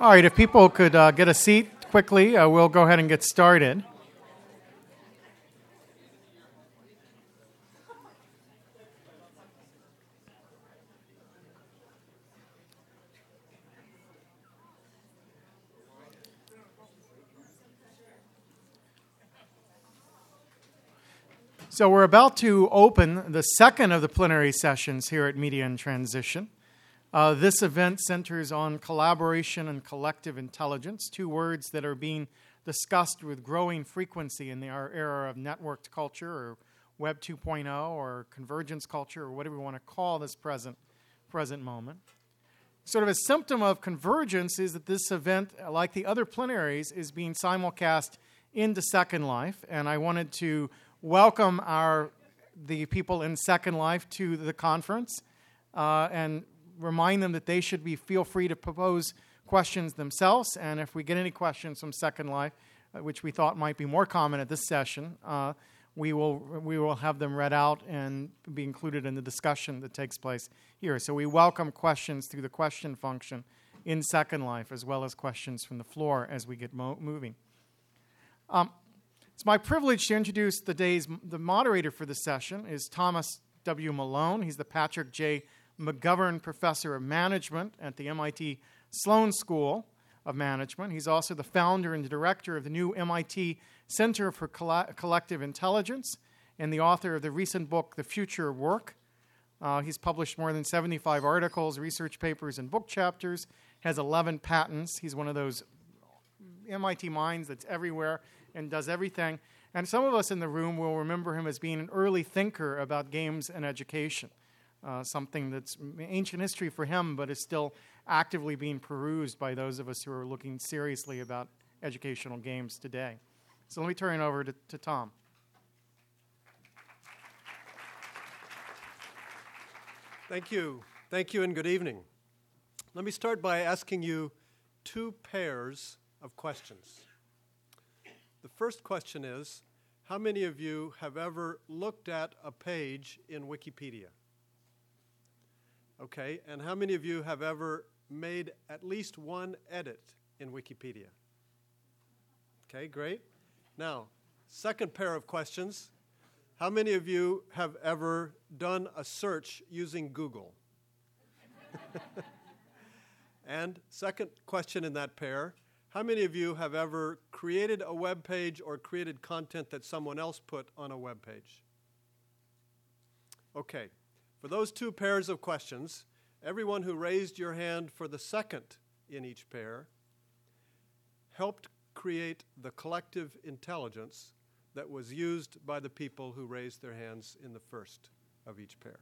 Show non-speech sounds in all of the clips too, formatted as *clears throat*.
All right, if people could uh, get a seat quickly, uh, we'll go ahead and get started. So, we're about to open the second of the plenary sessions here at Media and Transition. Uh, this event centers on collaboration and collective intelligence, two words that are being discussed with growing frequency in our era of networked culture or Web 2.0 or convergence culture or whatever we want to call this present, present moment. Sort of a symptom of convergence is that this event, like the other plenaries, is being simulcast into Second Life, and I wanted to welcome our the people in Second Life to the conference uh, and remind them that they should be feel free to propose questions themselves. And if we get any questions from Second Life, uh, which we thought might be more common at this session, uh, we will we will have them read out and be included in the discussion that takes place here. So we welcome questions through the question function in Second Life, as well as questions from the floor as we get mo- moving. Um, it's my privilege to introduce the day's the moderator for the session is Thomas W. Malone. He's the Patrick J. McGovern Professor of Management at the MIT Sloan School of Management. He's also the founder and director of the new MIT Center for Collective Intelligence and the author of the recent book, The Future of Work. Uh, he's published more than 75 articles, research papers, and book chapters, has 11 patents. He's one of those MIT minds that's everywhere and does everything. And some of us in the room will remember him as being an early thinker about games and education uh, something that's ancient history for him, but is still actively being perused by those of us who are looking seriously about educational games today. So let me turn it over to, to Tom. Thank you. Thank you, and good evening. Let me start by asking you two pairs of questions. The first question is How many of you have ever looked at a page in Wikipedia? Okay, and how many of you have ever made at least one edit in Wikipedia? Okay, great. Now, second pair of questions. How many of you have ever done a search using Google? *laughs* and second question in that pair How many of you have ever created a web page or created content that someone else put on a web page? Okay, for those two pairs of questions, everyone who raised your hand for the second in each pair helped create the collective intelligence that was used by the people who raised their hands in the first of each pair.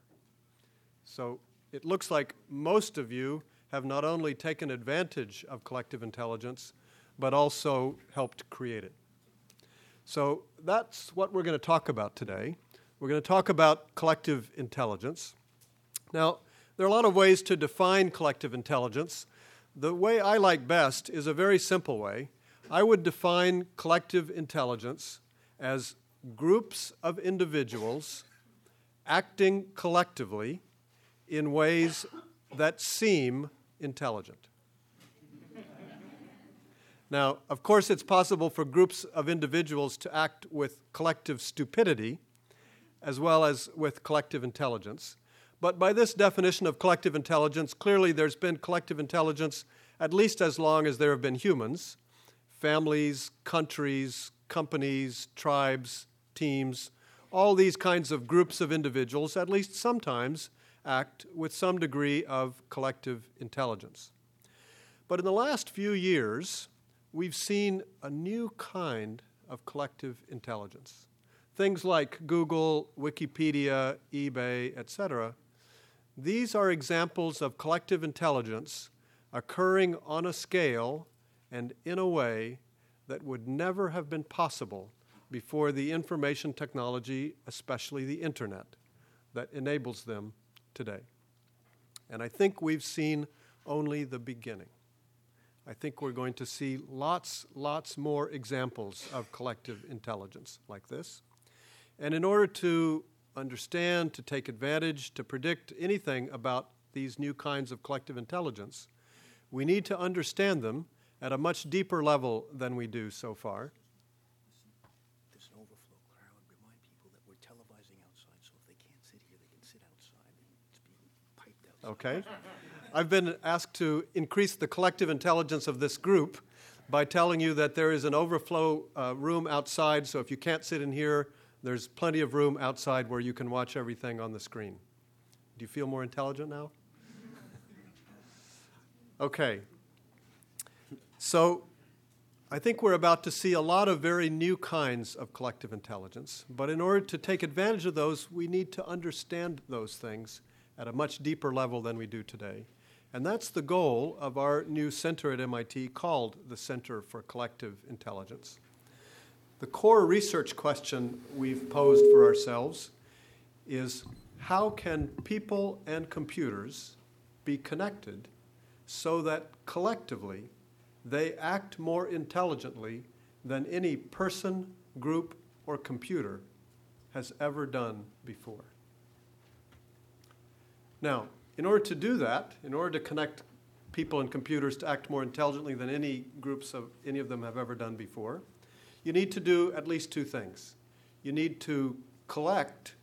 So it looks like most of you have not only taken advantage of collective intelligence, but also helped create it. So that's what we're going to talk about today. We're going to talk about collective intelligence. Now, there are a lot of ways to define collective intelligence. The way I like best is a very simple way. I would define collective intelligence as groups of individuals acting collectively in ways that seem intelligent. Now, of course, it's possible for groups of individuals to act with collective stupidity as well as with collective intelligence. But by this definition of collective intelligence, clearly there's been collective intelligence at least as long as there have been humans families, countries, companies, tribes, teams, all these kinds of groups of individuals, at least sometimes, act with some degree of collective intelligence. But in the last few years, we've seen a new kind of collective intelligence. Things like Google, Wikipedia, eBay, etc. These are examples of collective intelligence occurring on a scale and in a way that would never have been possible before the information technology, especially the internet, that enables them today. And I think we've seen only the beginning. I think we're going to see lots, lots more examples of collective intelligence like this. And in order to understand, to take advantage, to predict anything about these new kinds of collective intelligence, we need to understand them at a much deeper level than we do so far. There's an overflow, Clara. I would remind people that we're televising outside, so if they can't sit here, they can sit outside. It's being piped outside. Okay? I've been asked to increase the collective intelligence of this group by telling you that there is an overflow uh, room outside, so if you can't sit in here, there's plenty of room outside where you can watch everything on the screen. Do you feel more intelligent now? *laughs* Okay. So, I think we're about to see a lot of very new kinds of collective intelligence, but in order to take advantage of those, we need to understand those things at a much deeper level than we do today. And that's the goal of our new center at MIT called the Center for Collective Intelligence. The core research question we've posed for ourselves is how can people and computers be connected so that collectively they act more intelligently than any person, group, or computer has ever done before? Now, in order to do that, in order to connect people and computers to act more intelligently than any groups of any of them have ever done before, you need to do at least two things. You need to collect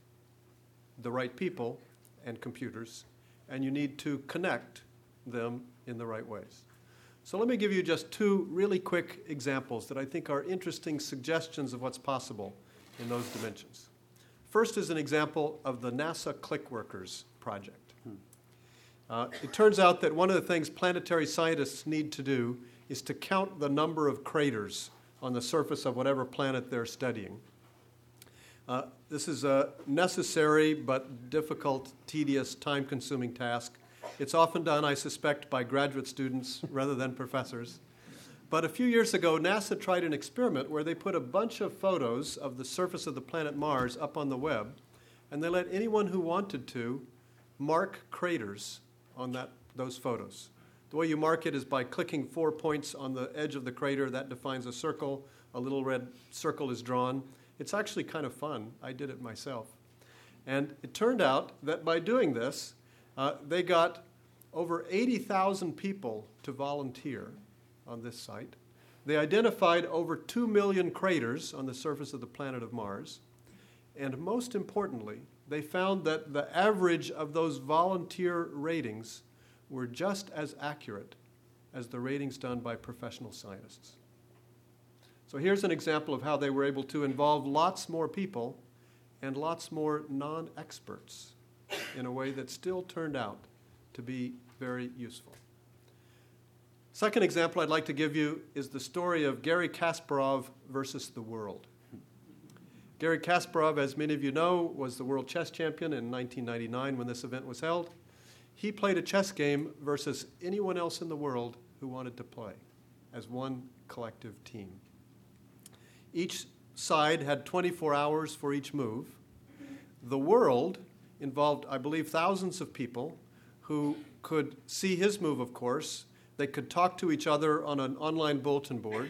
the right people and computers, and you need to connect them in the right ways. So let me give you just two really quick examples that I think are interesting suggestions of what's possible in those dimensions. First is an example of the NASA ClickWorkers project. Uh, it turns out that one of the things planetary scientists need to do is to count the number of craters on the surface of whatever planet they're studying. Uh, this is a necessary but difficult, tedious, time consuming task. It's often done, I suspect, by graduate students *laughs* rather than professors. But a few years ago, NASA tried an experiment where they put a bunch of photos of the surface of the planet Mars up on the web, and they let anyone who wanted to mark craters on that, those photos. The way you mark it is by clicking four points on the edge of the crater. That defines a circle. A little red circle is drawn. It's actually kind of fun. I did it myself. And it turned out that by doing this, uh, they got over 80,000 people to volunteer on this site. They identified over 2 million craters on the surface of the planet of Mars. And most importantly, they found that the average of those volunteer ratings were just as accurate as the ratings done by professional scientists. So here's an example of how they were able to involve lots more people and lots more non experts in a way that still turned out to be very useful. Second example I'd like to give you is the story of Garry Kasparov versus the world. Garry Kasparov, as many of you know, was the world chess champion in 1999 when this event was held. He played a chess game versus anyone else in the world who wanted to play as one collective team. Each side had 24 hours for each move. The world involved, I believe, thousands of people who could see his move, of course. They could talk to each other on an online bulletin board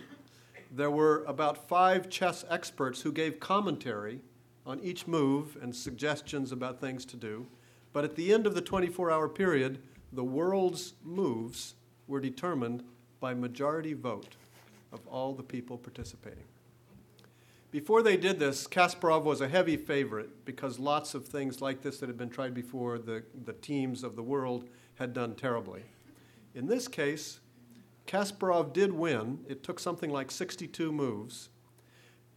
there were about five chess experts who gave commentary on each move and suggestions about things to do. But at the end of the 24 hour period, the world's moves were determined by majority vote of all the people participating. Before they did this, Kasparov was a heavy favorite because lots of things like this that had been tried before, the, the teams of the world had done terribly. In this case, Kasparov did win. It took something like 62 moves.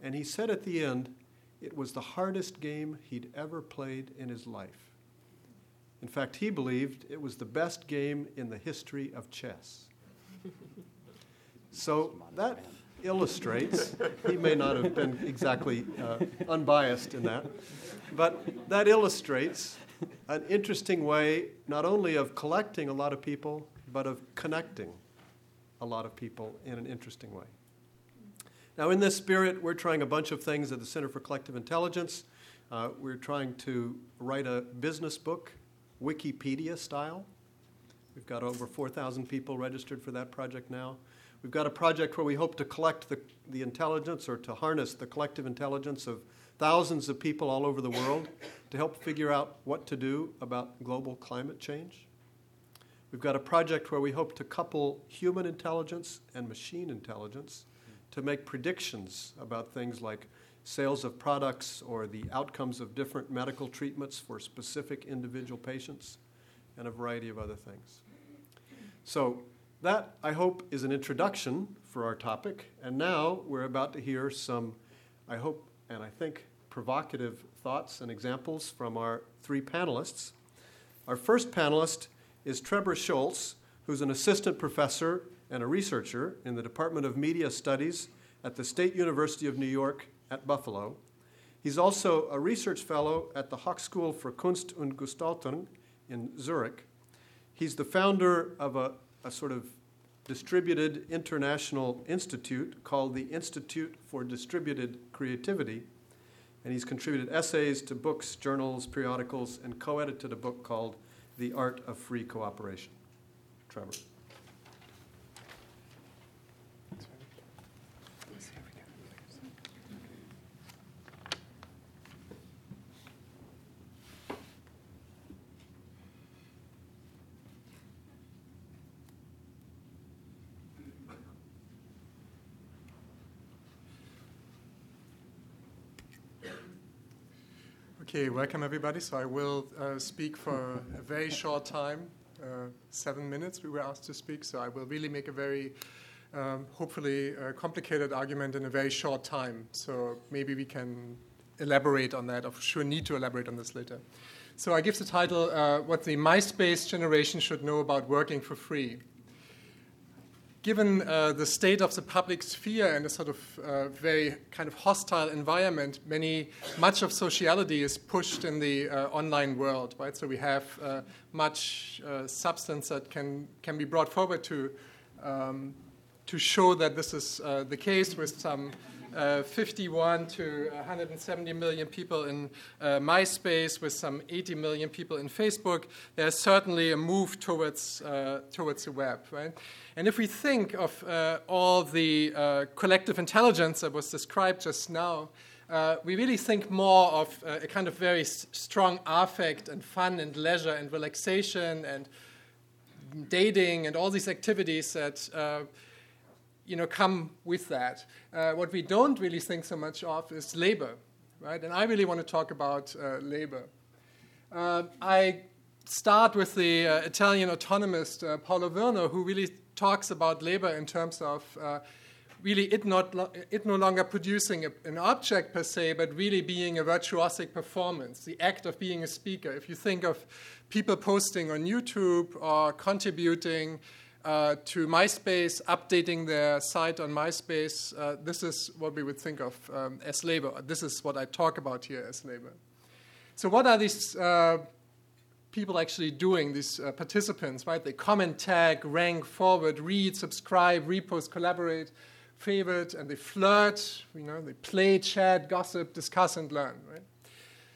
And he said at the end, it was the hardest game he'd ever played in his life. In fact, he believed it was the best game in the history of chess. *laughs* So that illustrates, he may not have been exactly uh, unbiased in that, but that illustrates an interesting way not only of collecting a lot of people, but of connecting a lot of people in an interesting way. Now, in this spirit, we're trying a bunch of things at the Center for Collective Intelligence. Uh, we're trying to write a business book, Wikipedia style. We've got over 4,000 people registered for that project now. We've got a project where we hope to collect the, the intelligence or to harness the collective intelligence of thousands of people all over the world to help figure out what to do about global climate change. We've got a project where we hope to couple human intelligence and machine intelligence to make predictions about things like sales of products or the outcomes of different medical treatments for specific individual patients, and a variety of other things. So, that, I hope, is an introduction for our topic. And now we're about to hear some, I hope, and I think, provocative thoughts and examples from our three panelists. Our first panelist is Trebor Scholz, who's an assistant professor and a researcher in the Department of Media Studies at the State University of New York at Buffalo. He's also a research fellow at the Hochschule für Kunst und Gestaltung in Zurich. He's the founder of a, a sort of distributed international institute called the Institute for Distributed Creativity. And he's contributed essays to books, journals, periodicals, and co edited a book called The Art of Free Cooperation. Trebor. Okay, welcome everybody. So I will uh, speak for a very short time, uh, seven minutes we were asked to speak. So I will really make a very, um, hopefully, uh, complicated argument in a very short time. So maybe we can elaborate on that, or sure need to elaborate on this later. So I give the title, uh, What the MySpace Generation Should Know About Working for Free given uh, the state of the public sphere and a sort of uh, very kind of hostile environment, many much of sociality is pushed in the uh, online world, right? So we have uh, much uh, substance that can can be brought forward to um, to show that this is uh, the case with some. 51 to 170 million people in MySpace, with some 80 million people in Facebook. There's certainly a move towards towards the web, right? And if we think of uh, all the uh, collective intelligence that was described just now, uh, we really think more of uh, a kind of very s- strong affect and fun and leisure and relaxation and dating and all these activities that uh, you know come with that. Uh, what we don't really think so much of is labor, right? And I really want to talk about labor. I start with the Italian autonomist Paolo Virno, who really talks about labor in terms of uh, really it, not lo- it no longer producing a, an object per se, but really being a virtuosic performance, the act of being a speaker. If you think of people posting on YouTube or contributing uh, to MySpace, updating their site on MySpace, uh, this is what we would think of um, as labor. This is what I talk about here as labor. So, what are these uh, people actually doing, these uh, participants, right? They comment, tag, rank, forward, read, subscribe, repost, collaborate, favorite, and they flirt, you know, they play, chat, gossip, discuss, and learn, right?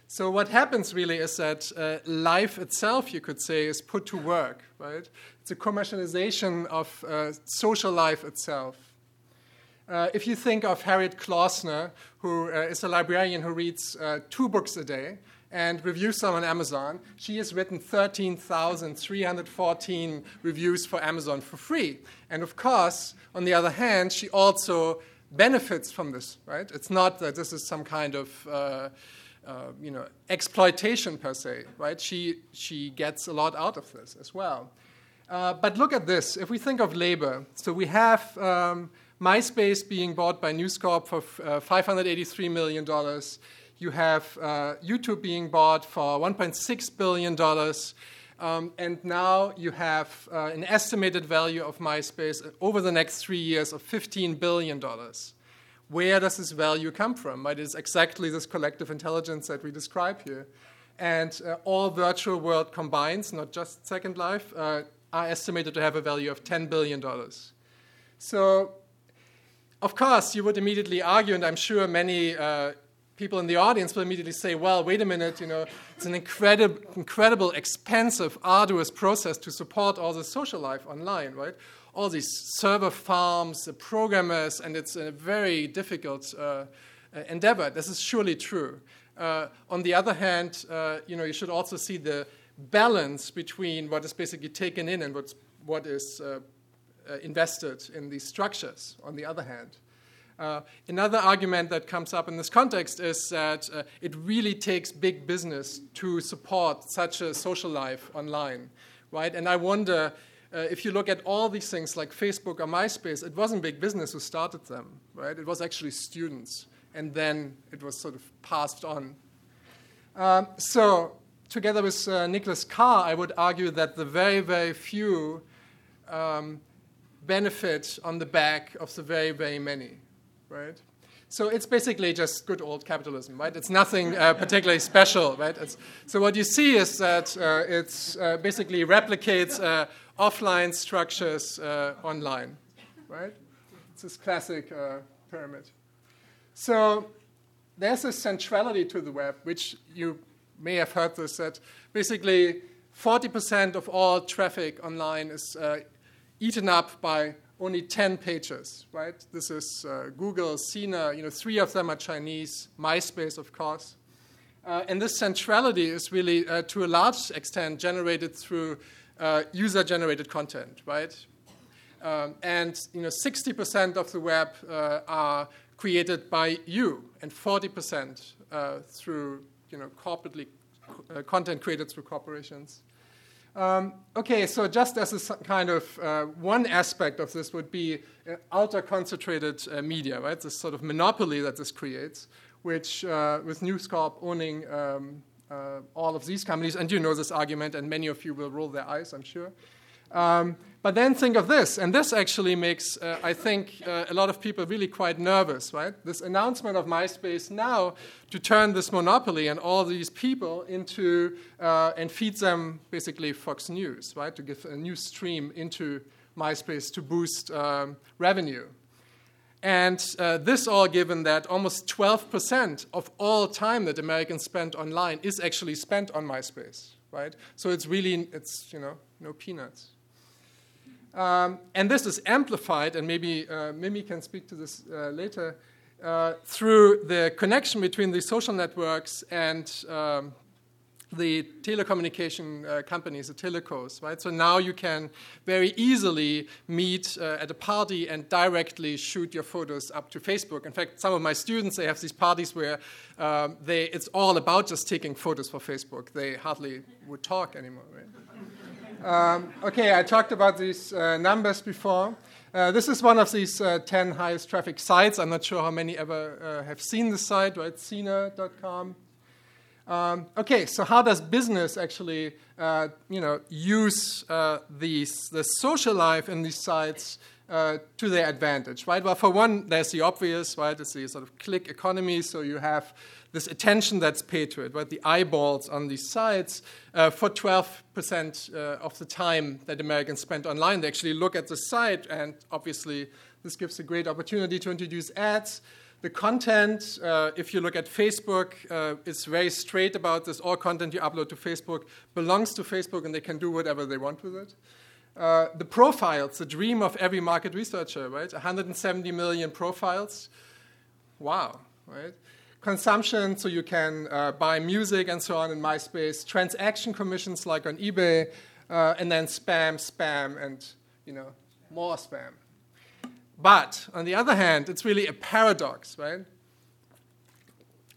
So what happens really is that uh, life itself, you could say, is put to work, right? A commercialization of uh, social life itself. Uh, if you think of Harriet Klausner, who uh, is a librarian who reads uh, two books a day, and reviews them on Amazon. She has written 13,314 reviews for Amazon for free. And of course, on the other hand, she also benefits from this, right? It's not that this is some kind of uh, uh, you know, exploitation per se, right? She, she gets a lot out of this as well. Uh, but look at this. If we think of labor, so we have um, MySpace being bought by News Corp for uh, $583 million you have uh, YouTube being bought for $1.6 billion. Um, and now you have uh, an estimated value of MySpace over the next three years of $15 billion. Where does this value come from? It is exactly this collective intelligence that we describe here. And uh, all virtual world combines, not just Second Life, uh, are estimated to have a value of $10 billion. So, of course, you would immediately argue, and I'm sure many uh, people in the audience will immediately say, well, wait a minute, you know, it's an incredible, incredible, expensive, arduous process to support all the social life online, right? All these server farms, the programmers, and it's a very difficult uh, endeavor. This is surely true. Uh, on the other hand, uh, you know, you should also see the balance between what is basically taken in and what's, what is uh, uh, invested in these structures, on the other hand. Uh, another argument that comes up in this context is that uh, it really takes big business to support such a social life online, right? And I wonder uh, if you look at all these things like Facebook or MySpace, it wasn't big business who started them, right? It was actually students, and then it was sort of passed on. Um, so, together with uh, Nicholas Carr, I would argue that the very, very few um, benefit on the back of the very, very many right? So it's basically just good old capitalism, right? It's nothing uh, particularly special, right? It's, so what you see is that uh, it's uh, basically replicates uh, offline structures uh, online, right? It's this classic uh, pyramid. So there's a centrality to the web, which you may have heard this, that basically 40% of all traffic online is eaten up by only 10 pages, right? This is uh, Google, Sina, you know, three of them are Chinese, MySpace, of course. Uh, and this centrality is really, uh, to a large extent, generated through uh, user-generated content, right? Um, and you know, 60% of the web uh, are created by you, and 40% uh, through you know, corporately content created through corporations. Um, okay, so just as a kind of uh, one aspect of this would be uh, ultra concentrated uh, media, right? This sort of monopoly that this creates, which uh, with News Corp owning um, uh, all of these companies, and you know this argument, and many of you will roll their eyes, I'm sure. Um, but then think of this, and this actually makes, uh, I think, uh, a lot of people really quite nervous, right? This announcement of MySpace now to turn this monopoly and all these people into uh, and feed them basically Fox News, right? To give a new stream into MySpace to boost um, revenue. And uh, this all given that almost 12% of all time that Americans spend online is actually spent on MySpace, right? So it's really, it's, you know, no peanuts. Um, and this is amplified, and maybe uh, Mimi can speak to this uh, later, uh, through the connection between the social networks and um, the telecommunication uh, companies, the telecos, right? So now you can very easily meet uh, at a party and directly shoot your photos up to Facebook. In fact, some of my students, they have these parties where um, they, it's all about just taking photos for Facebook. They hardly would talk anymore, right? Um, okay, I talked about these uh, numbers before. Uh, this is one of these uh, 10 highest traffic sites. I'm not sure how many ever uh, have seen the site, right? Sina.com. Um, okay, so how does business actually, uh, you know, use uh, these the social life in these sites to their advantage, right? Well, for one, there's the obvious, right? It's the sort of click economy, so you have this attention that's paid to it, right? The eyeballs on these sites. Uh, for 12% uh, of the time that Americans spend online, they actually look at the site, and obviously, this gives a great opportunity to introduce ads. The content, uh, if you look at Facebook, uh, it's very straight about this. All content you upload to Facebook belongs to Facebook, and they can do whatever they want with it. Uh, the profiles, the dream of every market researcher, right? 170 million profiles. Wow, right? Consumption, so you can uh, buy music and so on in MySpace, transaction commissions like on eBay, uh, and then spam, spam, and you know more spam. But on the other hand, it's really a paradox, right?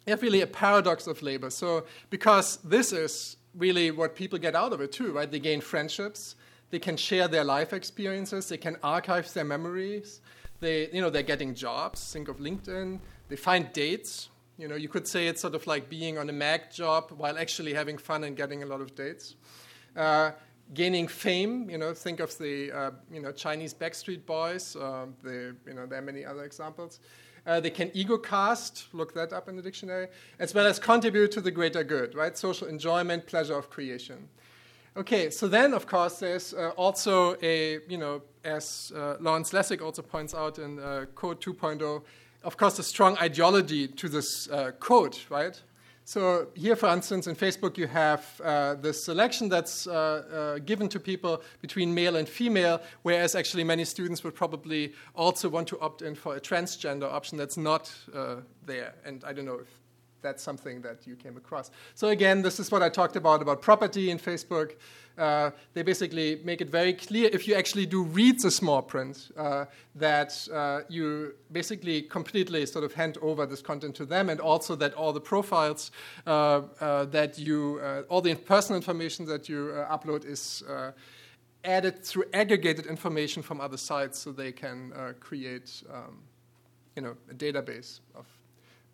Have really a paradox of labor. So because this is really what people get out of it too, right? They gain friendships, they can share their life experiences, they can archive their memories. They, you know, they're getting jobs. Think of LinkedIn. They find dates, you know, you could say it's sort of like being on a McJob while actually having fun and getting a lot of dates. Uh, gaining fame, you know, think of the uh, you know Chinese Backstreet Boys. Uh, the, you know, there are many other examples. Uh, they can ego cast, look that up in the dictionary, as well as contribute to the greater good, right? Social enjoyment, pleasure of creation. Okay, so then, of course, there's uh, also a, you know, as uh, Lawrence Lessig also points out in uh, Code 2.0, of course, a strong ideology to this uh, code, right? So here, for instance, in Facebook, you have uh, this selection that's uh, uh, given to people between male and female, whereas actually many students would probably also want to opt in for a transgender option that's not uh, there. And I don't know if that's something that you came across. So again, this is what I talked about about property in Facebook. Uh, they basically make it very clear if you actually do read the small print uh, that uh, you basically completely sort of hand over this content to them, and also that all the profiles uh, uh, that you, uh, all the personal information that you upload is added through aggregated information from other sites, so they can create, um, you know, a database of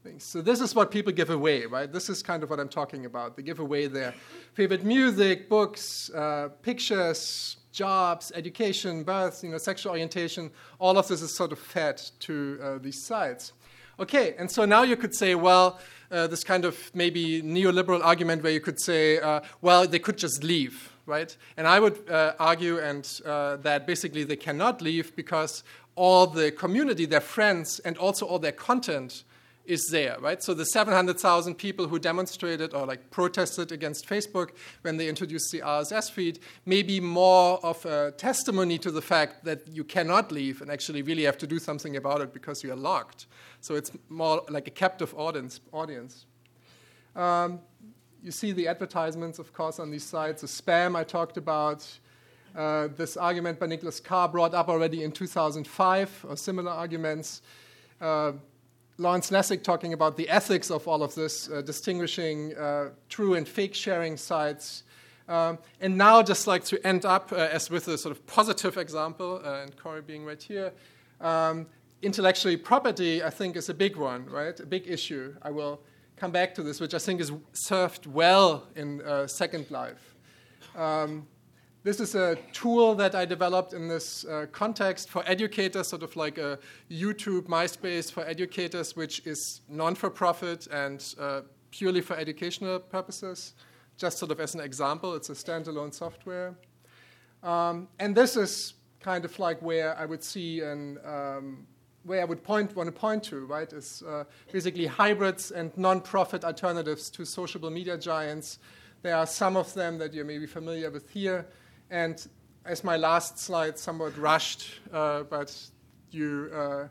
things. So this is what people give away, right? This is kind of what I'm talking about. They give away their favorite music, books, uh, pictures, jobs, education, birth, you know, sexual orientation. All of this is sort of fed to uh, these sites. Okay, and so now you could say, well, uh, this kind of maybe neoliberal argument where you could say, uh, well, they could just leave, right? And I would uh, argue and uh, that basically they cannot leave because all the community, their friends, and also all their content is there, right? So the 700,000 people who demonstrated or like protested against Facebook when they introduced the RSS feed may be more of a testimony to the fact that you cannot leave and actually really have to do something about it because you are locked. So it's more like a captive audience. audience. Um, you see the advertisements, of course, on these sites, the spam I talked about. Uh, this argument by Nicholas Carr brought up already in 2005, or similar arguments. Uh, Lawrence Lessig talking about the ethics of all of this, uh, distinguishing uh, true and fake sharing sites. Um, and now, just like to end up uh, as with a sort of positive example, uh, and Cory being right here, um, intellectually property, I think, is a big one, right? A big issue. I will come back to this, which I think is served well in uh, Second Life. Um, this is a tool that I developed in this uh, context for educators, sort of like a YouTube, MySpace for educators, which is non for profit and uh, purely for educational purposes. Just sort of as an example, it's a standalone software. Um, and this is kind of like where I would see an um, where I would point, want to point to, right, is uh, basically hybrids and non-profit alternatives to sociable media giants. There are some of them that you may be familiar with here. And as my last slide somewhat rushed, uh, but you uh,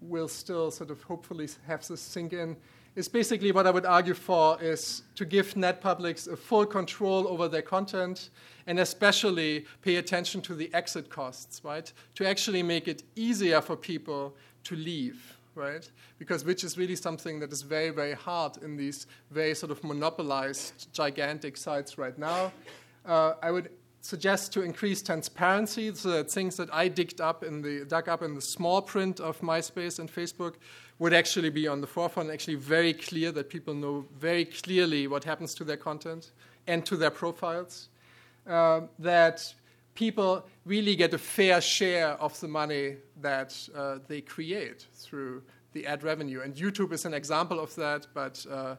will still sort of hopefully have this sink in, is basically what I would argue for is to give net publics a full control over their content and especially pay attention to the exit costs, right? To actually make it easier for people to leave, right? Because which is really something that is very, very hard in these very sort of monopolized, gigantic sites right now uh, I would suggest to increase transparency so that things that I digged up in the dug up in the small print of MySpace and Facebook would actually be on the forefront, actually very clear that people know very clearly what happens to their content and to their profiles. Uh, that people really get a fair share of the money that uh, they create through the ad revenue. And YouTube is an example of that, but uh,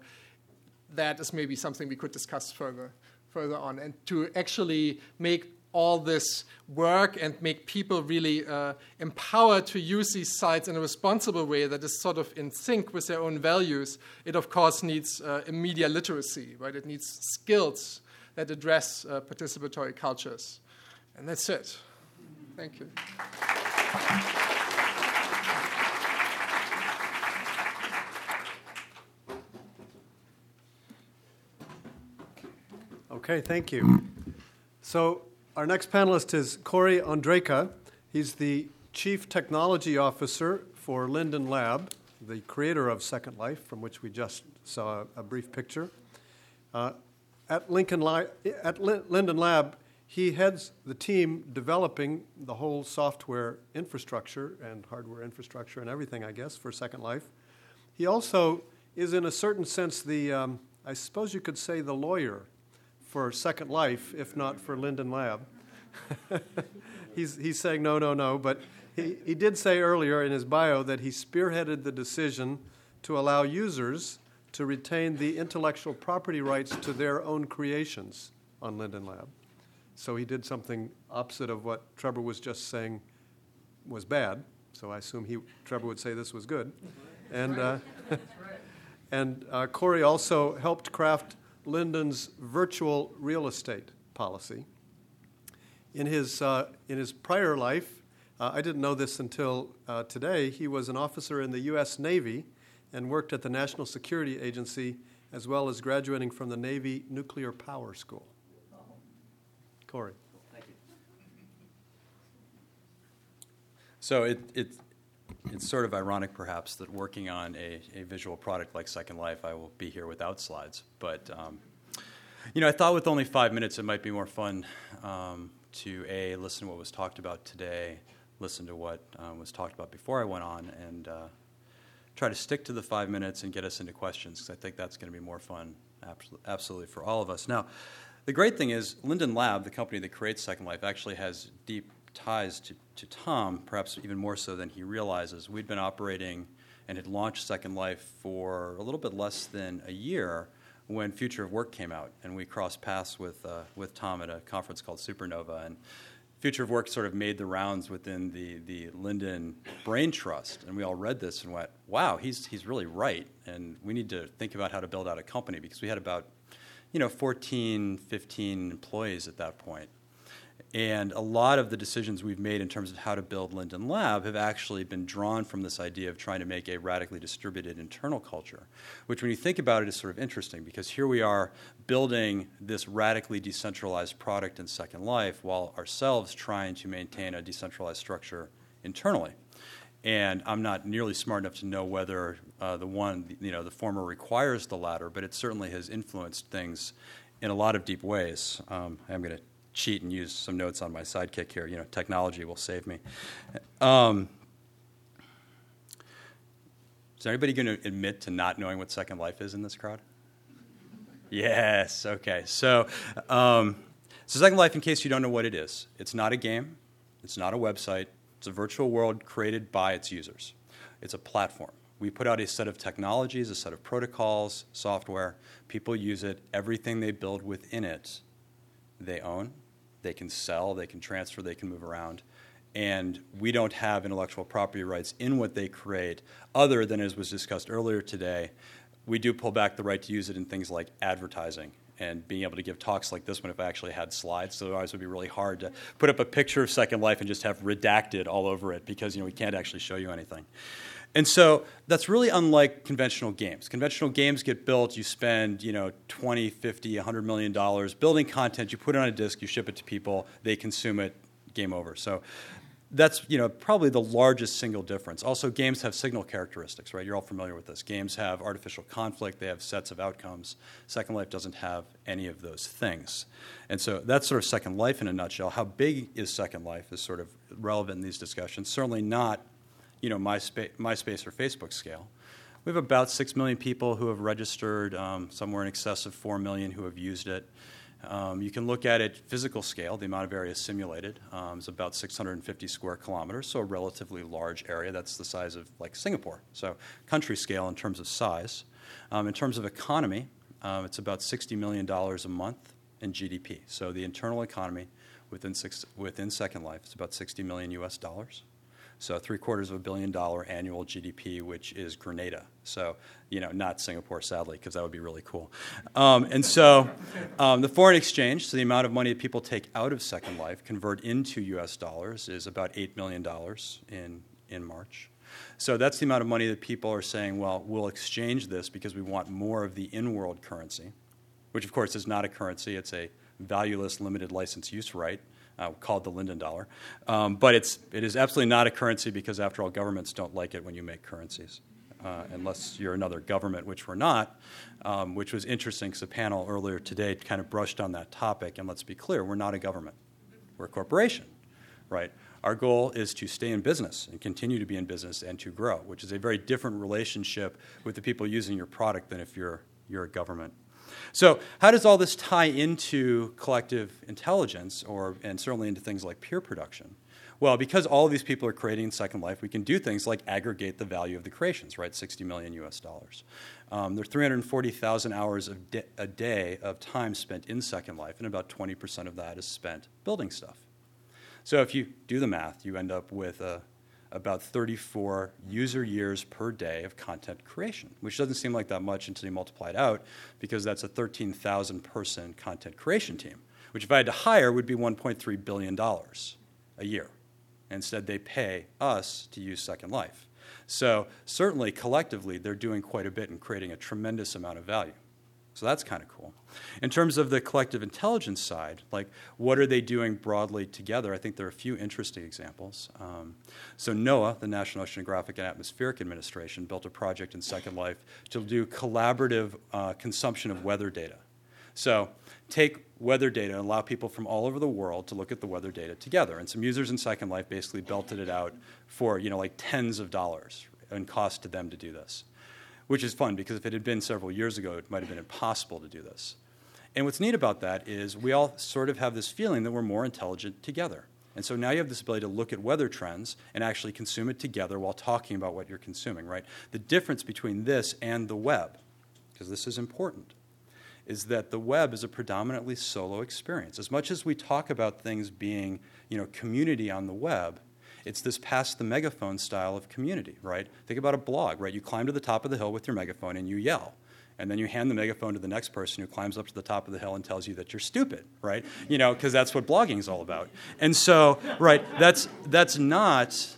that is maybe something we could discuss further further on and to actually make all this work and make people really uh, empowered to use these sites in a responsible way that is sort of in sync with their own values, it of course needs uh, media literacy, right? It needs skills that address uh, participatory cultures. And that's it. Thank you. Okay, thank you. So, our next panelist is Cory Ondrejka. He's the Chief Technology Officer for Linden Lab, the creator of Second Life, from which we just saw a brief picture. Uh, at, Lincoln Li- at Linden Lab, he heads the team developing the whole software infrastructure and hardware infrastructure and everything, I guess, for Second Life. He also is, in a certain sense, the, um, I suppose you could say, the lawyer for Second Life, if not for Linden Lab. *laughs* he's, he's saying no, no, no, but he, he did say earlier in his bio that he spearheaded the decision to allow users to retain the intellectual property rights to their own creations on Linden Lab. So he did something opposite of what Trevor was just saying was bad. So I assume he, Trevor would say this was good. And, uh, *laughs* and uh, Cory also helped craft Linden's virtual real estate policy. In his, uh, in his prior life, uh, I didn't know this until uh, today, he was an officer in the U.S. Navy and worked at the National Security Agency as well as graduating from the Navy Nuclear Power School. Cory. So it, it, it's sort of ironic, perhaps, that working on a, a visual product like Second Life, I will be here without slides. But um, you know, I thought with only five minutes, it might be more fun um, to a listen to what was talked about today, listen to what um, was talked about before I went on, and uh, try to stick to the five minutes and get us into questions because I think that's going to be more fun, absolutely, for all of us. Now, the great thing is, Linden Lab, the company that creates Second Life, actually has deep ties to, to Tom, perhaps even more so than he realizes. We'd been operating and had launched Second Life for a little bit less than a year when Future of Work came out, and we crossed paths with, uh, with Tom at a conference called Supernova. And Future of Work sort of made the rounds within the, the Linden Brain Trust, and we all read this and went, wow, he's, he's really right, and we need to think about how to build out a company because we had about you know, 14, 15 employees at that point. And a lot of the decisions we've made in terms of how to build Linden Lab have actually been drawn from this idea of trying to make a radically distributed internal culture, which, when you think about it, is sort of interesting because here we are building this radically decentralized product in Second Life while ourselves trying to maintain a decentralized structure internally. And I'm not nearly smart enough to know whether uh, the one, you know, the former requires the latter, but it certainly has influenced things in a lot of deep ways. Um, I'm going to cheat and use some notes on my sidekick here. You know, technology will save me. Um, is anybody going to admit to not knowing what Second Life is in this crowd? Yes. Okay. So, um, so Second Life, in case you don't know what it is, it's not a game. It's not a website. It's a virtual world created by its users. It's a platform. We put out a set of technologies, a set of protocols, software. People use it. Everything they build within it, they own. They can sell, they can transfer, they can move around. And we don't have intellectual property rights in what they create, other than, as was discussed earlier today, we do pull back the right to use it in things like advertising and being able to give talks like this one if I actually had slides. So otherwise, it would be really hard to put up a picture of Second Life and just have redacted all over it because you know we can't actually show you anything. And so that's really unlike conventional games. Conventional games get built, you spend, you know, 20, 50, 100 million dollars building content, you put it on a disk, you ship it to people, they consume it, game over. So that's, you know, probably the largest single difference. Also games have signal characteristics, right? You're all familiar with this. Games have artificial conflict, they have sets of outcomes. Second Life doesn't have any of those things. And so that's sort of Second Life in a nutshell. How big is Second Life is sort of relevant in these discussions. Certainly not you know, MySpace, MySpace or Facebook scale. We have about 6 million people who have registered, um, somewhere in excess of 4 million who have used it. Um, you can look at it physical scale, the amount of area simulated um, is about 650 square kilometers, so a relatively large area. That's the size of like Singapore. So, country scale in terms of size. Um, in terms of economy, um, it's about $60 million a month in GDP. So, the internal economy within, six, within Second Life is about 60 million US dollars. So three quarters of a billion dollar annual GDP, which is Grenada. So you know, not Singapore, sadly, because that would be really cool. Um, and so um, the foreign exchange, so the amount of money that people take out of Second Life, convert into U.S. dollars, is about eight million dollars in in March. So that's the amount of money that people are saying, well, we'll exchange this because we want more of the in world currency, which of course is not a currency, it's a valueless limited license use right uh, called the Linden dollar. Um, but it's, it is absolutely not a currency because, after all, governments don't like it when you make currencies. Uh, unless you're another government, which we're not, um, which was interesting because the panel earlier today kind of brushed on that topic. And let's be clear, we're not a government, we're a corporation, right? Our goal is to stay in business and continue to be in business and to grow, which is a very different relationship with the people using your product than if you're, you're a government. So, how does all this tie into collective intelligence, or and certainly into things like peer production? Well, because all of these people are creating Second Life, we can do things like aggregate the value of the creations, right? 60 million US dollars. Um, there are 340,000 hours of de- a day of time spent in Second Life, and about 20% of that is spent building stuff. So if you do the math, you end up with a about 34 user years per day of content creation, which doesn't seem like that much until you multiply it out because that's a 13,000 person content creation team, which if I had to hire would be $1.3 billion a year. Instead, they pay us to use Second Life. So, certainly, collectively, they're doing quite a bit in creating a tremendous amount of value. So, that's kind of cool. In terms of the collective intelligence side, like what are they doing broadly together? I think there are a few interesting examples. Um, so, NOAA, the National Oceanographic and Atmospheric Administration, built a project in Second Life to do collaborative uh, consumption of weather data. So, take weather data and allow people from all over the world to look at the weather data together. And some users in Second Life basically belted it out for, you know, like tens of dollars in cost to them to do this, which is fun because if it had been several years ago, it might have been impossible to do this. And what's neat about that is we all sort of have this feeling that we're more intelligent together. And so now you have this ability to look at weather trends and actually consume it together while talking about what you're consuming, right? The difference between this and the web, because this is important, is that the web is a predominantly solo experience. As much as we talk about things being, you know, community on the web, it's this past the megaphone style of community, right? Think about a blog, right? You climb to the top of the hill with your megaphone and you yell. And then you hand the megaphone to the next person who climbs up to the top of the hill and tells you that you're stupid, right? You know, because that's what blogging is all about. And so, right, that's that's not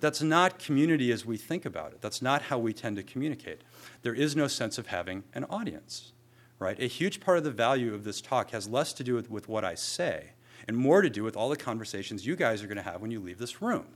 that's not community as we think about it. That's not how we tend to communicate. There is no sense of having an audience right? A huge part of the value of this talk has less to do with, with what I say and more to do with all the conversations you guys are going to have when you leave this room,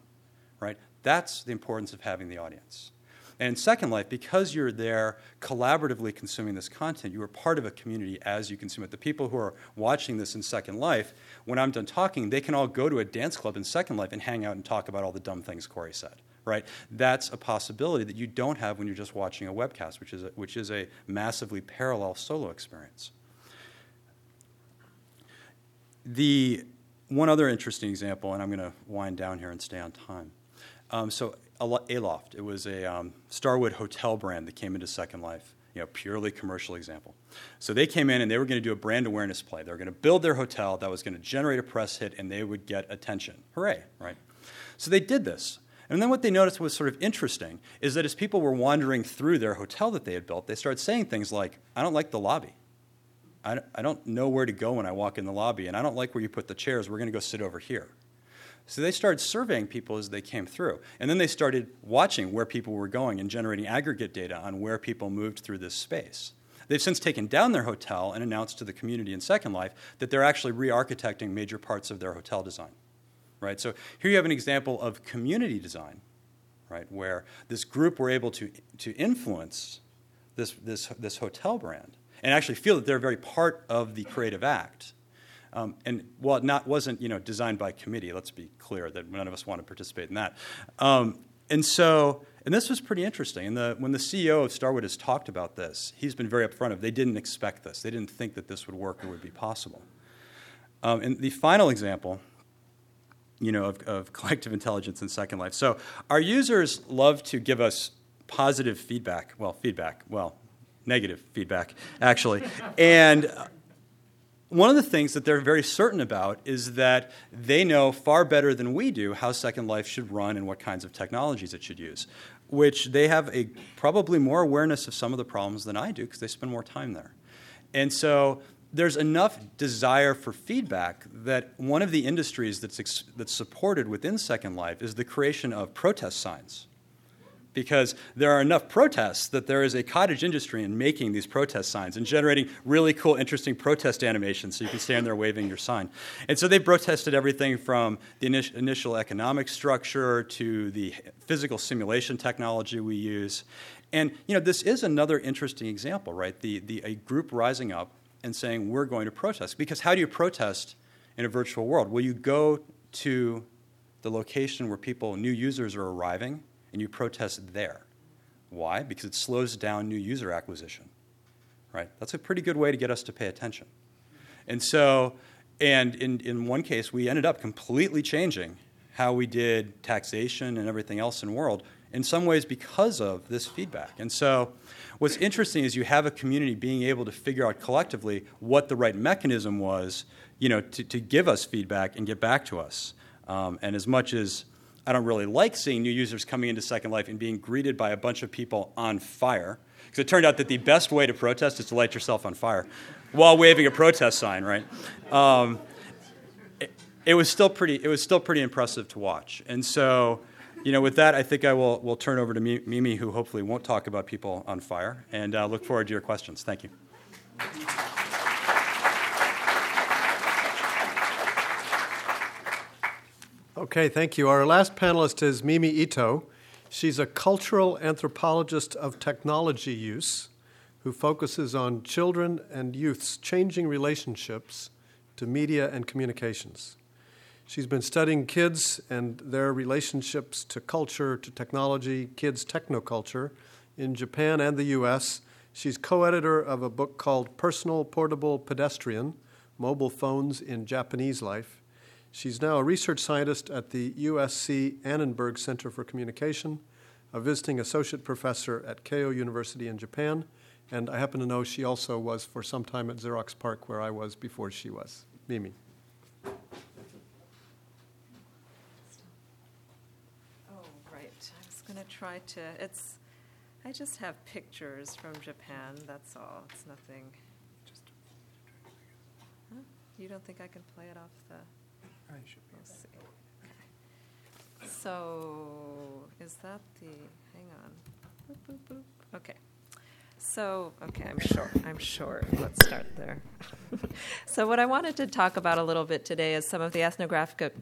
right? That's the importance of having the audience. And in Second Life, because you're there collaboratively consuming this content, you are part of a community as you consume it. The people who are watching this in Second Life, when I'm done talking, they can all go to a dance club in Second Life and hang out and talk about all the dumb things Cory said right? That's a possibility that you don't have when you're just watching a webcast, which is a, which is a massively parallel solo experience. The one other interesting example, and I'm going to wind down here and stay on time. Um, so Aloft, it was a um, Starwood hotel brand that came into Second Life. You know, purely commercial example. So they came in and they were going to do a brand awareness play. They were going to build their hotel that was going to generate a press hit, and they would get attention. Hooray! Right. So they did this. And then what they noticed was sort of interesting is that as people were wandering through their hotel that they had built, they started saying things like, I don't like the lobby. I, I don't know where to go when I walk in the lobby, and I don't like where you put the chairs. We're going to go sit over here. So they started surveying people as they came through. And then they started watching where people were going and generating aggregate data on where people moved through this space. They've since taken down their hotel and announced to the community in Second Life that they're actually re architecting major parts of their hotel design right? So here you have an example of community design, right, where this group were able to, to influence this, this, this hotel brand and actually feel that they're very part of the creative act. Um, and while it not, wasn't you know, designed by committee, let's be clear that none of us want to participate in that. Um, and so, and this was pretty interesting. And the, when the CEO of Starwood has talked about this, he's been very upfront of they didn't expect this. They didn't think that this would work or would be possible. Um, and the final example you know, of, of *laughs* collective intelligence in Second Life. So our users love to give us positive feedback. Well, feedback. Well, negative feedback, actually. and one of the things that they're very certain about is that they know far better than we do how Second Life should run and what kinds of technologies it should use, which they have a probably more awareness of some of the problems than I do because they spend more time there. And so there's enough desire for feedback that one of the industries that's, ex- that's supported within Second Life is the creation of protest signs. Because there are enough protests that there is a cottage industry in making these protest signs and generating really cool, interesting protest animations so you can stand there waving your sign. And so they've protested everything from the init- initial economic structure to the physical simulation technology we use. And you know, this is another interesting example, right? The, the, a group rising up and saying, we're going to protest. Because how do you protest in a virtual world? Will you go to the location where people, new users are arriving, and you protest there. Why? Because it slows down new user acquisition. Right? That's a pretty good way to get us to pay attention. And so, and in, in one case, we ended up completely changing how we did taxation and everything else in the world, in some ways because of this feedback. And so, What's interesting is you have a community being able to figure out collectively what the right mechanism was, you know, to, to give us feedback and get back to us. Um, and as much as I don't really like seeing new users coming into Second Life and being greeted by a bunch of people on fire, because it turned out that the best way to protest is to light yourself on fire while waving a protest sign, right? Um, it, it, was still pretty. It was still pretty impressive to watch, and so you know, with that, I think I will will turn over to Mimi, who hopefully won't talk about people on fire, and uh, look forward to your questions. Thank you. Okay, thank you. Our last panelist is Mimi Ito. She's a cultural anthropologist of technology use who focuses on children and youth's changing relationships to media and communications. She's been studying kids and their relationships to culture, to technology, kids' technoculture in Japan and the US. She's co editor of a book called Personal Portable Pedestrian Mobile Phones in Japanese Life. She's now a research scientist at the USC Annenberg Center for Communication, a visiting associate professor at Keio University in Japan, and I happen to know she also was for some time at Xerox PARC, where I was before she was. Mimi. Oh, right. I was going to try to. It's. I just have pictures from Japan. That's all. It's nothing. Just. Huh? You don't think I can play it off the? I should be. We'll see. Okay. So is that the? Hang on. Boop, boop, boop. Okay. So, okay, I'm sure. I'm sure. Let's start there. *laughs* so, what I wanted to talk about a little bit today is some of the ethnographic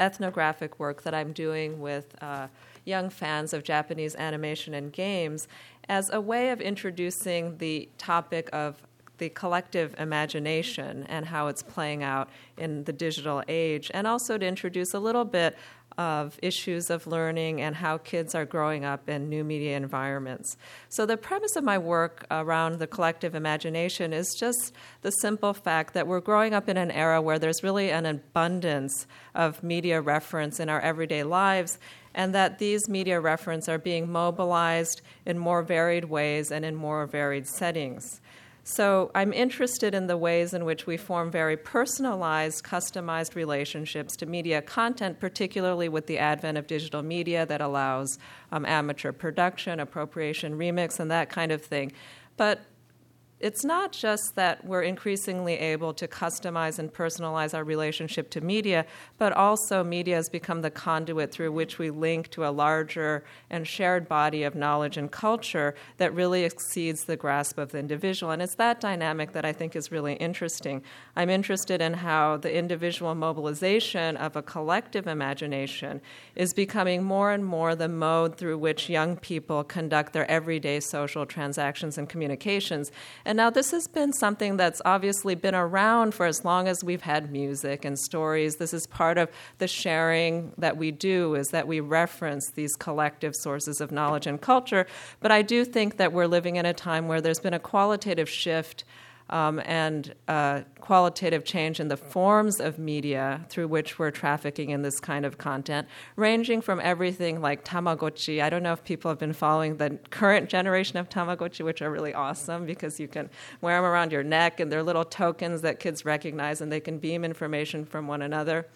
ethnographic work that I'm doing with uh, young fans of Japanese animation and games as a way of introducing the topic of the collective imagination and how it's playing out in the digital age, and also to introduce a little bit of issues of learning and how kids are growing up in new media environments. So, the premise of my work around the collective imagination is just the simple fact that we're growing up in an era where there's really an abundance of media reference in our everyday lives, and that these media reference are being mobilized in more varied ways and in more varied settings. So I'm interested in the ways in which we form very personalized, customized relationships to media content, particularly with the advent of digital media that allows um, amateur production, appropriation, remix, and that kind of thing. But it's not just that we're increasingly able to customize and personalize our relationship to media, but also media has become the conduit through which we link to a larger and shared body of knowledge and culture that really exceeds the grasp of the individual. And it's that dynamic that I think is really interesting. I'm interested in how the individual mobilization of a collective imagination is becoming more and more the mode through which young people conduct their everyday social transactions and communications. And now, this has been something that's obviously been around for as long as we've had music and stories. This is part of the sharing that we do, is that we reference these collective sources of knowledge and culture. But I do think that we're living in a time where there's been a qualitative shift um, and uh, qualitative change in the forms of media through which we're trafficking in this kind of content, ranging from everything like Tamagotchi. I don't know if people have been following the current generation of Tamagotchi, which are really awesome because you can wear them around your neck and they're little tokens that kids recognize and they can beam information from one another.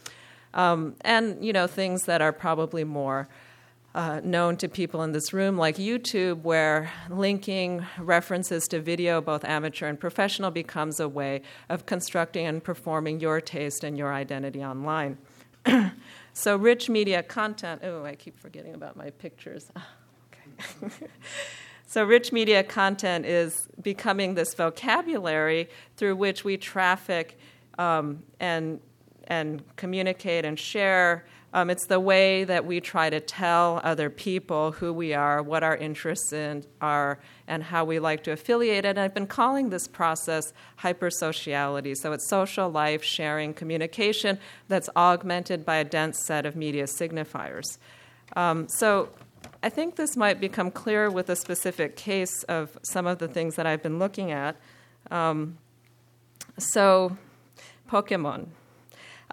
Um, and, you know, things that are probably more uh, known to people in this room, like YouTube, where linking references to video, both amateur and professional, becomes a way of constructing and performing your taste and your identity online. *clears throat* so, rich media content. Oh, I keep forgetting about my pictures. *laughs* *laughs* so, rich media content is becoming this vocabulary through which we traffic um, and and communicate and share um, it's the way that we try to tell other people who we are, what our interests in are, and how we like to affiliate. And I've been calling this process hypersociality. So it's social life, sharing, communication that's augmented by a dense set of media signifiers. Um, so I think this might become clear with a specific case of some of the things that I've been looking at. Um, so, Pokemon.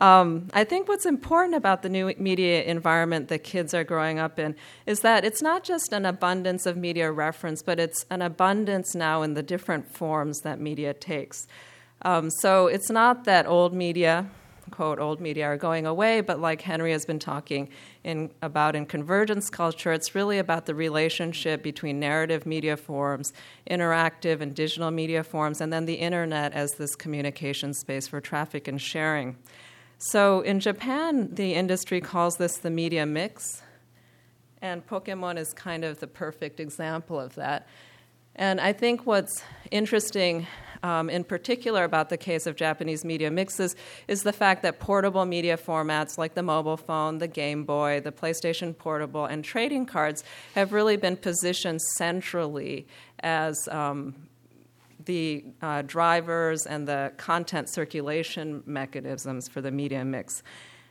Um, I think what's important about the new media environment that kids are growing up in is that it's not just an abundance of media reference, but it's an abundance now in the different forms that media takes. Um, so it's not that old media, quote, old media are going away, but like Henry has been talking in, about in convergence culture, it's really about the relationship between narrative media forms, interactive and digital media forms, and then the internet as this communication space for traffic and sharing. So in Japan, the industry calls this the media mix. And Pokemon is kind of the perfect example of that. And I think what's interesting um, in particular about the case of Japanese media mixes is the fact that portable media formats like the mobile phone, the Game Boy, the PlayStation Portable, and trading cards have really been positioned centrally as um, the uh, drivers and the content circulation mechanisms for the media mix.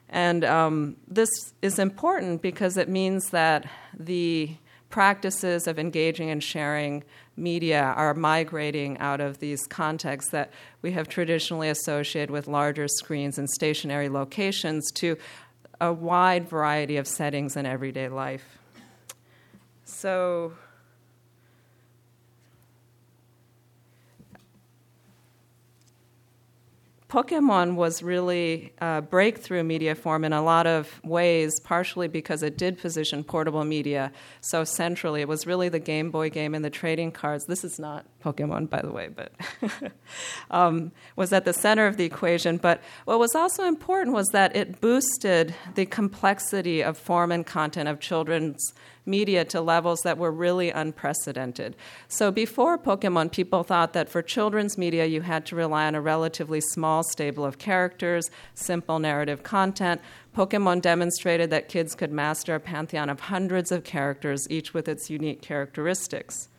And um, this is important because it means that the practices of engaging and sharing media are migrating out of these contexts that we have traditionally associated with larger screens and stationary locations to a wide variety of settings in everyday life. So, Pokemon was really a breakthrough media form in a lot of ways, partially because it did position portable media so centrally. It was really the Game Boy game and the trading cards. This is not Pokemon, by the way, but *laughs* um, was at the center of the equation. But what was also important was that it boosted the complexity of form and content of children's media to levels that were really unprecedented. So before Pokemon, people thought that for children's media, you had to rely on a relatively small stable of characters, simple narrative content. Pokemon demonstrated that kids could master a pantheon of hundreds of characters, each with its unique characteristics.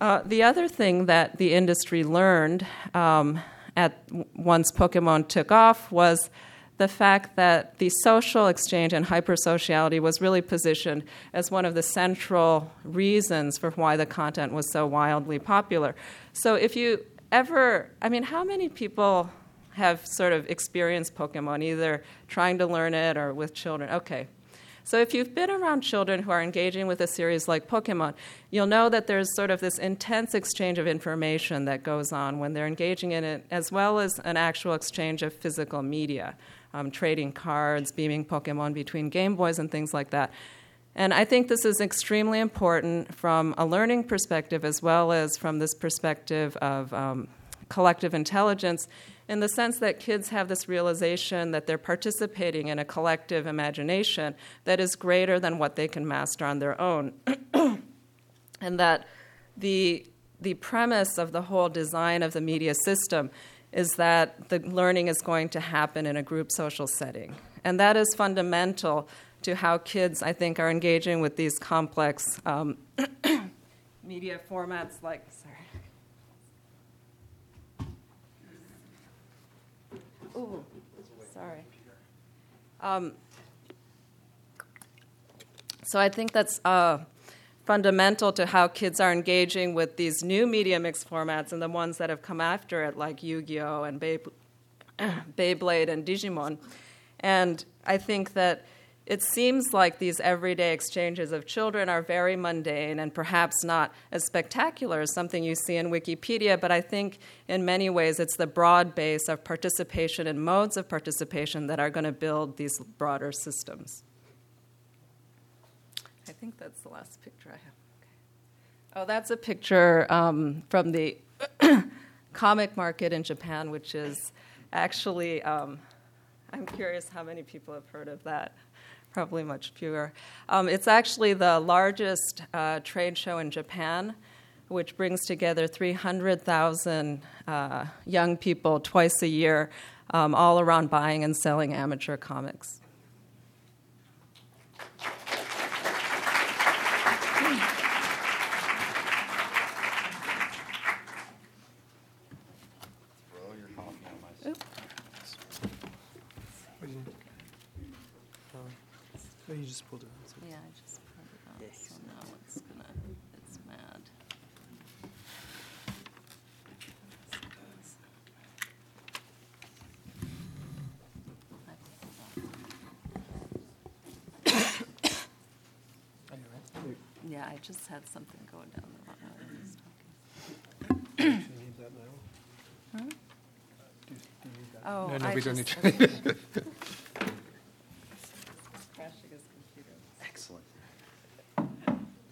Uh, the other thing that the industry learned um, at once Pokemon took off was the fact that the social exchange and hypersociality was really positioned as one of the central reasons for why the content was so wildly popular. So, if you ever, I mean, how many people have sort of experienced Pokemon, either trying to learn it or with children? Okay. So, if you've been around children who are engaging with a series like Pokemon, you'll know that there's sort of this intense exchange of information that goes on when they're engaging in it, as well as an actual exchange of physical media um, trading cards, beaming Pokemon between Game Boys, and things like that. And I think this is extremely important from a learning perspective as well as from this perspective of um, collective intelligence, in the sense that kids have this realization that they're participating in a collective imagination that is greater than what they can master on their own. *clears throat* and that the, the premise of the whole design of the media system is that the learning is going to happen in a group social setting. And that is fundamental to how kids, I think, are engaging with these complex um, *clears throat* media formats like, sorry. Ooh, sorry. Um, so I think that's uh, fundamental to how kids are engaging with these new media mix formats and the ones that have come after it, like Yu Gi Oh! and *clears throat* Beyblade and Digimon. And I think that it seems like these everyday exchanges of children are very mundane and perhaps not as spectacular as something you see in Wikipedia, but I think in many ways it's the broad base of participation and modes of participation that are going to build these broader systems. I think that's the last picture I have. Okay. Oh, that's a picture um, from the *coughs* comic market in Japan, which is actually, um, I'm curious how many people have heard of that. Probably much fewer. Um, it's actually the largest uh, trade show in Japan, which brings together 300,000 uh, young people twice a year, um, all around buying and selling amateur comics. you just pulled it out. Yeah, I just pulled it out, so now it's gonna, it's mad. Yeah, I just had something going down the bottom when I was talking. Do you need that now? Hmm? Do you- do you need that? Oh, No, no, I we don't just- need okay. *laughs* Crashing his computer. Excellent.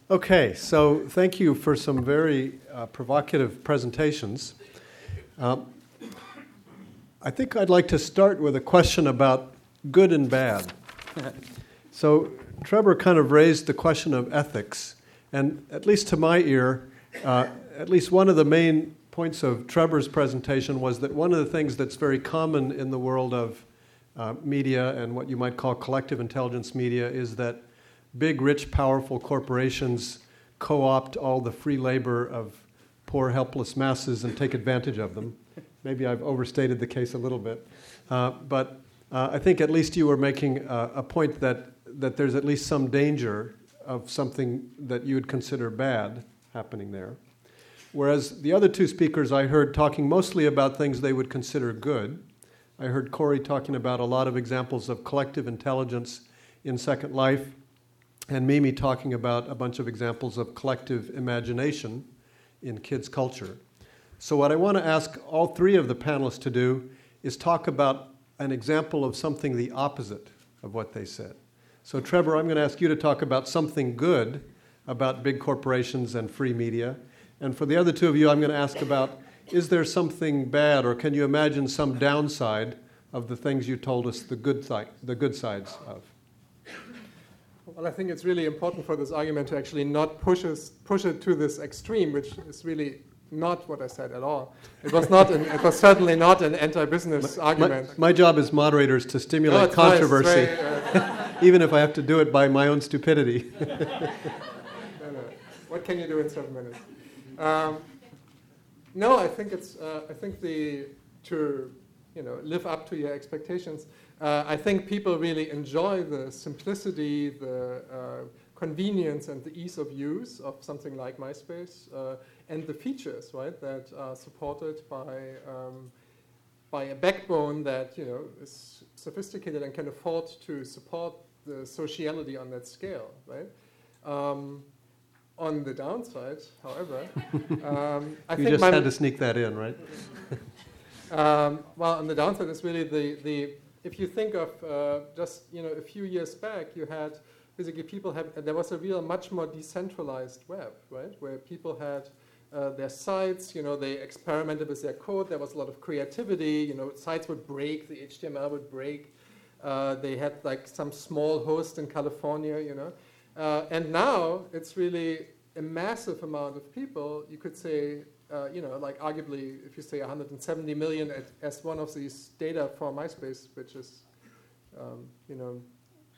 Okay, so thank you for some very uh, provocative presentations. Um, I think I'd like to start with a question about good and bad. *laughs* so, Trebor kind of raised the question of ethics, and at least to my ear, uh, at least one of the main points of Trebor's presentation was that one of the things that's very common in the world of uh, media and what you might call collective intelligence media is that big, rich, powerful corporations co opt all the free labor of poor, helpless masses and take advantage of them. Maybe I've overstated the case a little bit. Uh, but uh, I think at least you were making a, a point that, that there's at least some danger of something that you would consider bad happening there. Whereas the other two speakers I heard talking mostly about things they would consider good. I heard Cory talking about a lot of examples of collective intelligence in Second Life, and Mimi talking about a bunch of examples of collective imagination in kids' culture. So, what I want to ask all three of the panelists to do is talk about an example of something the opposite of what they said. So, Trebor, I'm going to ask you to talk about something good about big corporations and free media. And for the other two of you, I'm going to ask about is there something bad or can you imagine some downside of the things you told us the good, si- the good sides of? Well, I think it's really important for this argument to actually not push, us, push it to this extreme, which is really not what I said at all. It was not. An, it was certainly not an anti-business argument. My, my, job as moderators to stimulate controversy, nice. uh, *laughs* even if I have to do it by my own stupidity. *laughs* no, no. What can you do in seven minutes? Um, no, I think it's. Uh, I think the to you know live up to your expectations. Uh, I think people really enjoy the simplicity, the uh, convenience, and the ease of use of something like MySpace, uh, and the features, right, that are supported by um, by a backbone that you know is sophisticated and can afford to support the sociality on that scale, right? Um, on the downside, however, *laughs* um, I you think just had to sneak that in, right? *laughs* um, well, on the downside, it's really the the if you think of uh, just you know a few years back, you had basically people have there was a real much more decentralized web, right, where people had uh, their sites, you know, they experimented with their code. There was a lot of creativity. You know, sites would break, the HTML would break. Uh, they had like some small host in California, you know. Uh, and now it's really a massive amount of people. You could say uh, you know, like arguably, if you say 170 million at, as one of these data for MySpace, which is, um, you know,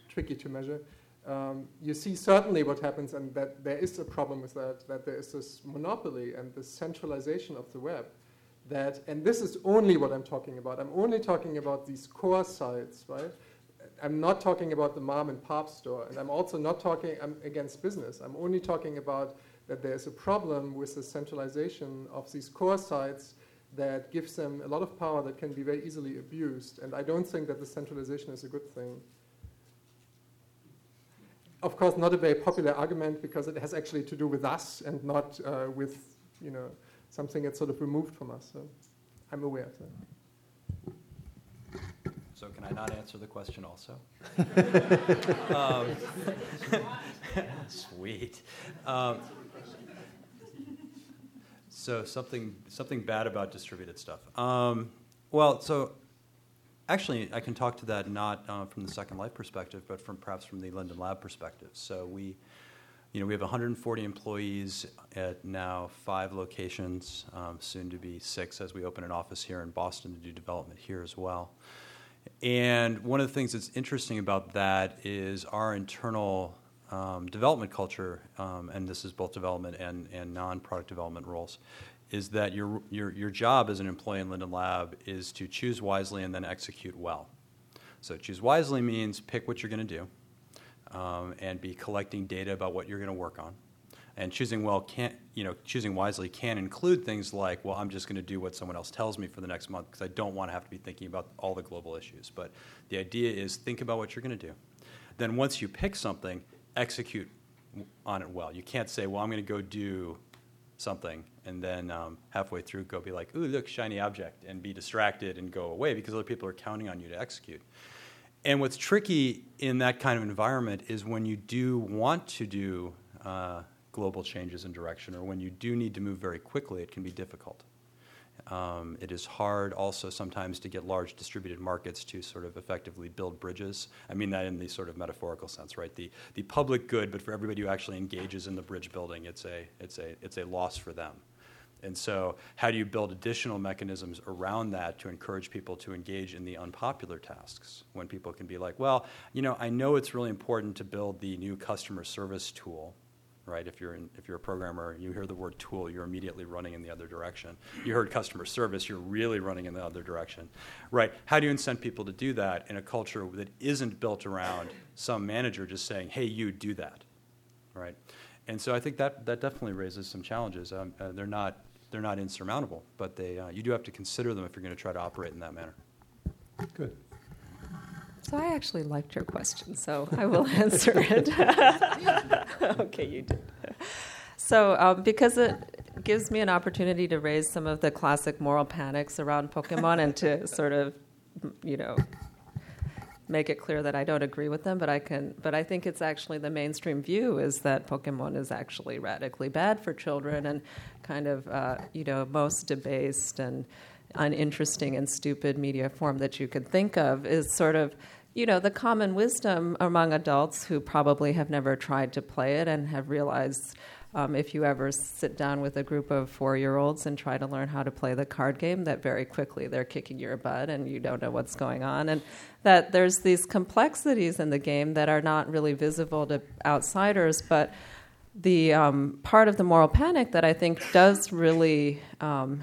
tricky to measure, um, you see certainly what happens, and that there is a problem with that, that there is this monopoly and this centralization of the web. That, and this is only what I'm talking about. I'm only talking about these core sites, right? I'm not talking about the mom and pop store, and I'm also not talking I'm against business. I'm only talking about that there's a problem with the centralization of these core sites that gives them a lot of power that can be very easily abused. And I don't think that the centralization is a good thing. Of course, not a very popular argument because it has actually to do with us and not uh, with you know something that's sort of removed from us. So I'm aware of that. So can I not answer the question also? *laughs* um, *laughs* sweet. Um, so something something bad about distributed stuff. Um, well, so actually, I can talk to that not uh, from the Second Life perspective, but from perhaps from the Linden Lab perspective. So we, you know, we have 140 employees at now five locations, um, soon to be six as we open an office here in Boston to do development here as well. And one of the things that's interesting about that is our internal um, development culture, um, and this is both development and, and non-product development roles, is that your, your, your job as an employee in Linden Lab is to choose wisely and then execute well. So choose wisely means pick what you're going to do um, and be collecting data about what you're going to work on. And choosing well can't, you know, choosing wisely can include things like, well, I'm just going to do what someone else tells me for the next month because I don't want to have to be thinking about all the global issues. But the idea is think about what you're going to do. Then once you pick something, execute on it well. You can't say, well, I'm going to go do something and then um, halfway through go be like, ooh, look, shiny object, and be distracted and go away because other people are counting on you to execute. And what's tricky in that kind of environment is when you do want to do uh, global changes in direction or when you do need to move very quickly, it can be difficult. Um, it is hard also sometimes to get large distributed markets to sort of effectively build bridges. I mean that in the sort of metaphorical sense, right? The, the public good, but for everybody who actually engages in the bridge building, it's a, it's a, it's a loss for them. And so, how do you build additional mechanisms around that to encourage people to engage in the unpopular tasks? When people can be like, well, you know, I know it's really important to build the new customer service tool, right? If you're, in, if you're a programmer, you hear the word tool, you're immediately running in the other direction. You heard customer service, you're really running in the other direction, right? How do you incent people to do that in a culture that isn't built around some manager just saying, hey, you do that, right? And so I think that, that definitely raises some challenges. Um, uh, they're not they're not insurmountable, but they, uh, you do have to consider them if you're going to try to operate in that manner. Good. So I actually liked your question, so I will *laughs* answer it. *laughs* okay, you did. So um, because it gives me an opportunity to raise some of the classic moral panics around Pokemon and to *laughs* sort of, you know, make it clear that I don't agree with them, but I can. But I think it's actually the mainstream view is that Pokemon is actually radically bad for children and kind of uh, you know most debased and uninteresting and stupid media form that you could think of is sort of you know the common wisdom among adults who probably have never tried to play it and have realized um, if you ever sit down with a group of four year olds and try to learn how to play the card game, that very quickly they're kicking your butt and you don't know what's going on. And that there's these complexities in the game that are not really visible to outsiders, but the um, part of the moral panic that I think does really um,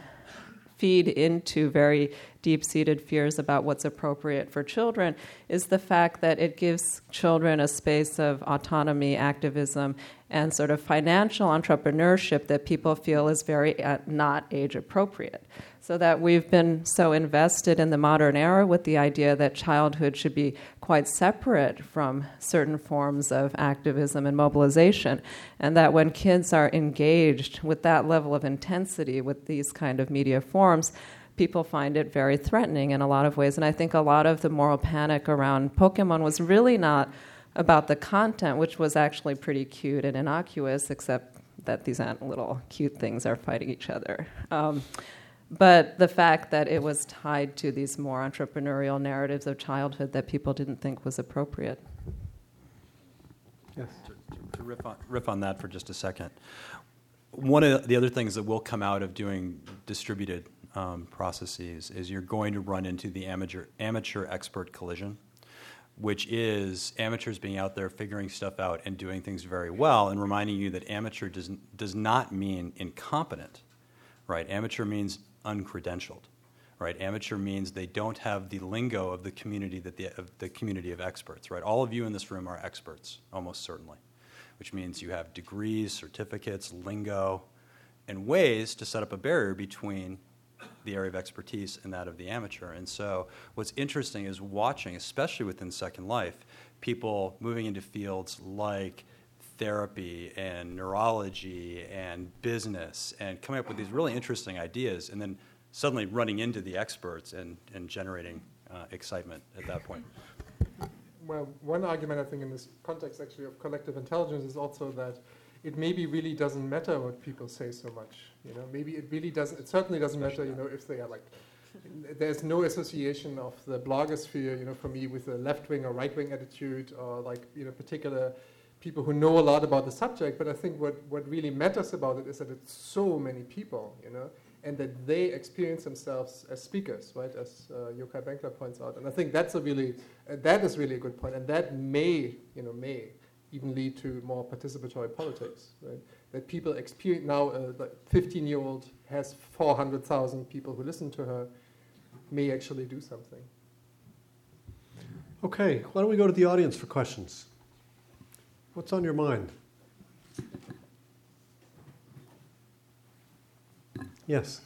feed into very deep seated fears about what's appropriate for children is the fact that it gives children a space of autonomy, activism, and sort of financial entrepreneurship that people feel is very uh, not age appropriate. So that we've been so invested in the modern era with the idea that childhood should be quite separate from certain forms of activism and mobilization, and that when kids are engaged with that level of intensity with these kind of media forms, people find it very threatening in a lot of ways. And I think a lot of the moral panic around Pokemon was really not about the content, which was actually pretty cute and innocuous, except that these little cute things are fighting each other. Um, but the fact that it was tied to these more entrepreneurial narratives of childhood that people didn't think was appropriate. Yes. To, to riff, on, riff on that for just a second, one of the other things that will come out of doing distributed um, processes is you're going to run into the amateur amateur expert collision which is amateurs being out there figuring stuff out and doing things very well and reminding you that amateur does, does not mean incompetent, right? Amateur means uncredentialed, right? Amateur means they don't have the lingo of the community that the, of the community of experts, right? All of you in this room are experts, almost certainly, which means you have degrees, certificates, lingo, and ways to set up a barrier between the area of expertise and that of the amateur. And so, what's interesting is watching, especially within Second Life, people moving into fields like therapy and neurology and business and coming up with these really interesting ideas and then suddenly running into the experts and, and generating uh, excitement at that point. Well, one argument I think in this context actually of collective intelligence is also that it maybe really doesn't matter what people say so much. You know, maybe it really doesn't. It certainly doesn't matter. You know, if they are like, there's no association of the blogosphere. You know, for me with a left wing or right wing attitude or like you know particular people who know a lot about the subject. But I think what what really matters about it is that it's so many people. You know. And that they experience themselves as speakers, right? As uh, Yochai Benkler points out, and I think that's a really, uh, that is really a good point, and that may, you know, may even lead to more participatory politics, right? That people experience now, a uh, 15 year old has 400,000 people who listen to her, may actually do something. Okay, why don't we go to the audience for questions? What's on your mind? Yes.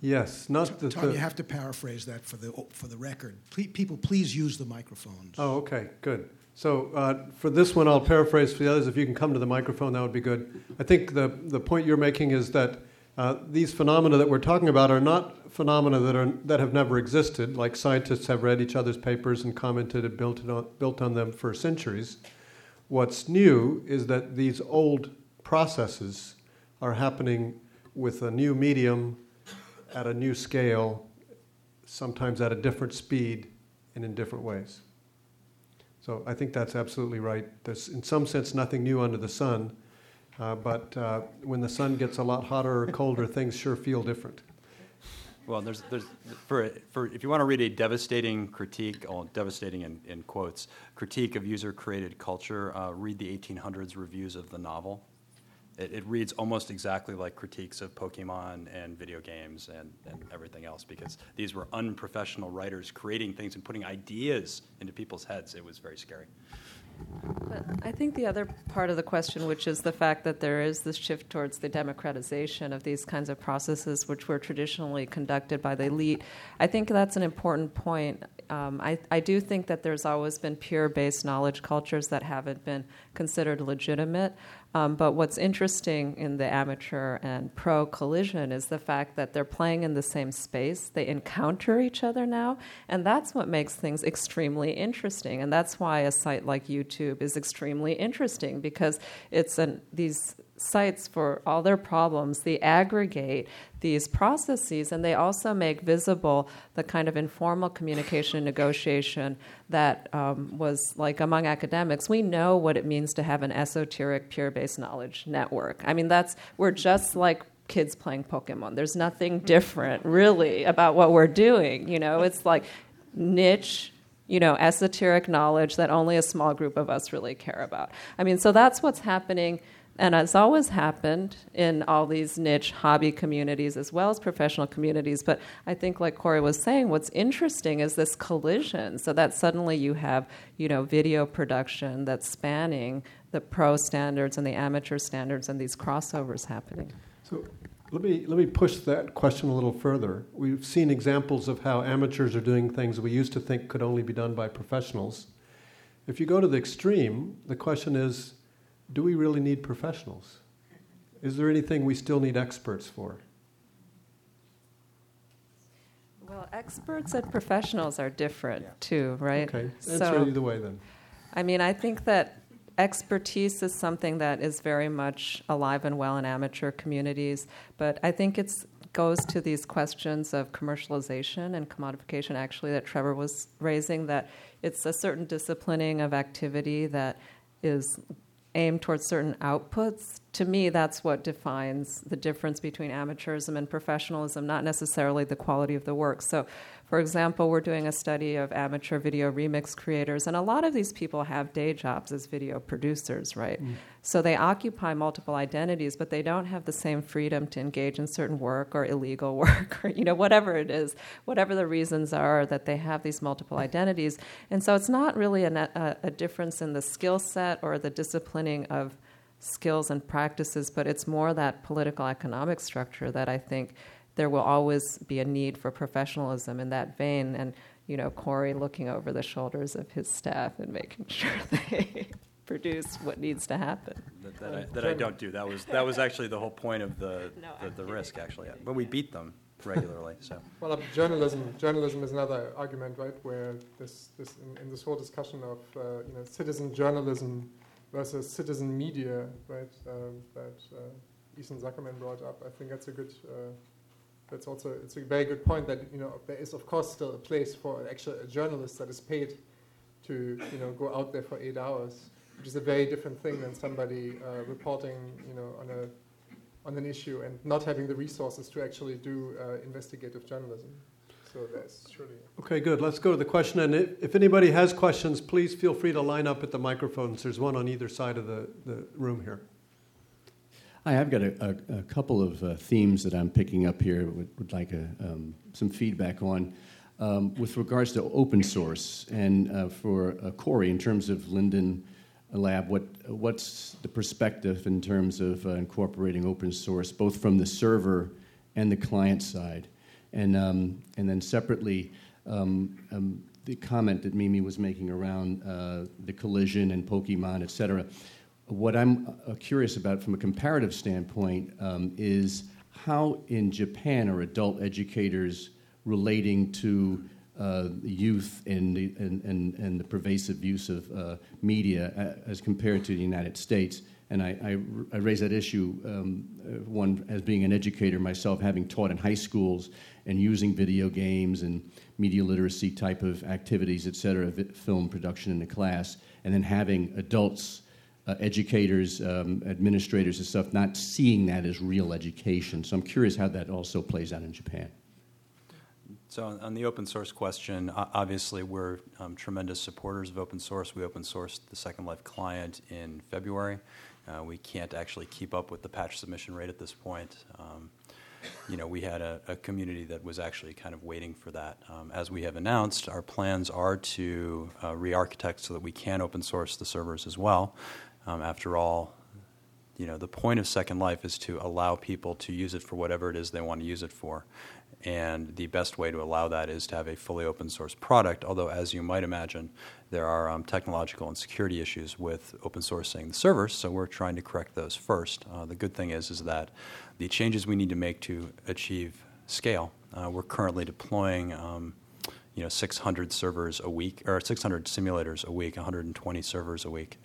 Yes, not the. Tom, you have to paraphrase that for the, for the record. Ple- People, please use the microphones. Oh, okay, good. So uh, for this one, I'll paraphrase for the others. If you can come to the microphone, that would be good. I think the, the point you're making is that uh, these phenomena that we're talking about are not phenomena that, are, that have never existed, like scientists have read each other's papers and commented and built, it on, built on them for centuries. What's new is that these old processes are happening with a new medium at a new scale, sometimes at a different speed and in different ways. So I think that's absolutely right. There's, in some sense, nothing new under the sun, uh, but uh, when the sun gets a lot hotter or colder, *laughs* things sure feel different. Well, there's, there's for, for if you want to read a devastating critique, oh, devastating in, in quotes, critique of user-created culture, uh, read the 1800s reviews of the novel. It, it reads almost exactly like critiques of Pokemon and video games and, and everything else because these were unprofessional writers creating things and putting ideas into people's heads. It was very scary. But I think the other part of the question, which is the fact that there is this shift towards the democratization of these kinds of processes, which were traditionally conducted by the elite, I think that's an important point. Um, I, I do think that there's always been peer based knowledge cultures that haven't been considered legitimate. Um, but what's interesting in the amateur and pro collision is the fact that they're playing in the same space. They encounter each other now, and that's what makes things extremely interesting. And that's why a site like YouTube is extremely interesting because it's an, these sites for all their problems, they aggregate these processes and they also make visible the kind of informal communication and negotiation that um, was like among academics. We know what it means to have an esoteric, peer based knowledge network. I mean, that's, we're just like kids playing Pokemon. There's nothing different, really, about what we're doing. You know, it's like niche you know, esoteric knowledge that only a small group of us really care about. I mean, so that's what's happening and as always happened in all these niche hobby communities as well as professional communities. But I think, like Cory was saying, what's interesting is this collision. So that suddenly you have, you know, video production that's spanning the pro standards and the amateur standards and these crossovers happening. So let me, let me push that question a little further. We've seen examples of how amateurs are doing things we used to think could only be done by professionals. If you go to the extreme, the question is do we really need professionals? Is there anything we still need experts for? Well, experts and professionals are different too, right? Okay, answer So- either way then. I mean, I think that expertise is something that is very much alive and well in amateur communities, but I think it goes to these questions of commercialization and commodification, actually, that Trebor was raising, that it's a certain disciplining of activity that is aimed towards certain outputs. To me, that's what defines the difference between amateurism and professionalism, not necessarily the quality of the work. So, for example, we're doing a study of amateur video remix creators, and a lot of these people have day jobs as video producers, right? Mm. So they occupy multiple identities, but they don't have the same freedom to engage in certain work or illegal *laughs* work or, you know, whatever it is, whatever the reasons are that they have these multiple identities. And so it's not really a, a, a difference in the skill set or the disciplining of skills and practices, but it's more that political economic structure that I think there will always be a need for professionalism in that vein. And, you know, Cory looking over the shoulders of his staff and making *laughs* sure they *laughs* produce what needs to happen. That, that, I, that I don't do. That was, that was actually the whole point of the, No, the, the risk, actually. But we beat them regularly, so. *laughs* Well, uh, journalism, journalism is another argument, right? Where this, this in, in this whole discussion of uh, you know citizen journalism versus citizen media, right? Um, that uh, Ethan Zuckerman brought up. I think that's a good. That's also it's a very good point that you know there is of course still a place for actual a journalist that is paid to you know go out there for eight hours, which is a very different thing than somebody uh, reporting you know on a on an issue and not having the resources to actually do uh, investigative journalism. So that's surely. Okay, good. Let's go to the question. And if anybody has questions, please feel free to line up at the microphones. There's one on either side of the, the room here. Hi, I've got a, a, a couple of uh, themes that I'm picking up here. Would, would like a, um, some feedback on. Um, with regards to open source, and uh, for uh, Cory, in terms of Linden Lab, what, what's the perspective in terms of uh, incorporating open source, both from the server and the client side? And, um, and then separately, um, um, the comment that Mimi was making around uh, the collision and Pokemon, et cetera. What I'm uh, curious about from a comparative standpoint um, is how in Japan are adult educators relating to uh, youth and the, and, and, and the pervasive use of uh, media uh, as compared to the United States. And I, I, I raise that issue, um, uh, one, as being an educator myself, having taught in high schools and using video games and media literacy type of activities, et cetera, film production in the class, and then having adults, uh, educators, um, administrators, and stuff not seeing that as real education. So I'm curious how that also plays out in Japan. So, on the open source question, obviously we're um, tremendous supporters of open source. We open sourced the Second Life client in February. Uh, we can't actually keep up with the patch submission rate at this point. Um, you know, we had a, a, community that was actually kind of waiting for that. Um, as we have announced, our plans are to uh, re-architect so that we can open source the servers as well. Um, after all, you know, the point of Second Life is to allow people to use it for whatever it is they want to use it for. And the best way to allow that is to have a fully open source product, although, as you might imagine, there are um, technological and security issues with open sourcing the servers, so we're trying to correct those first. Uh, the good thing is, is that the changes we need to make to achieve scale, uh, we're currently deploying um, you know, 600 servers a week, or 600 simulators a week, 120 servers a week.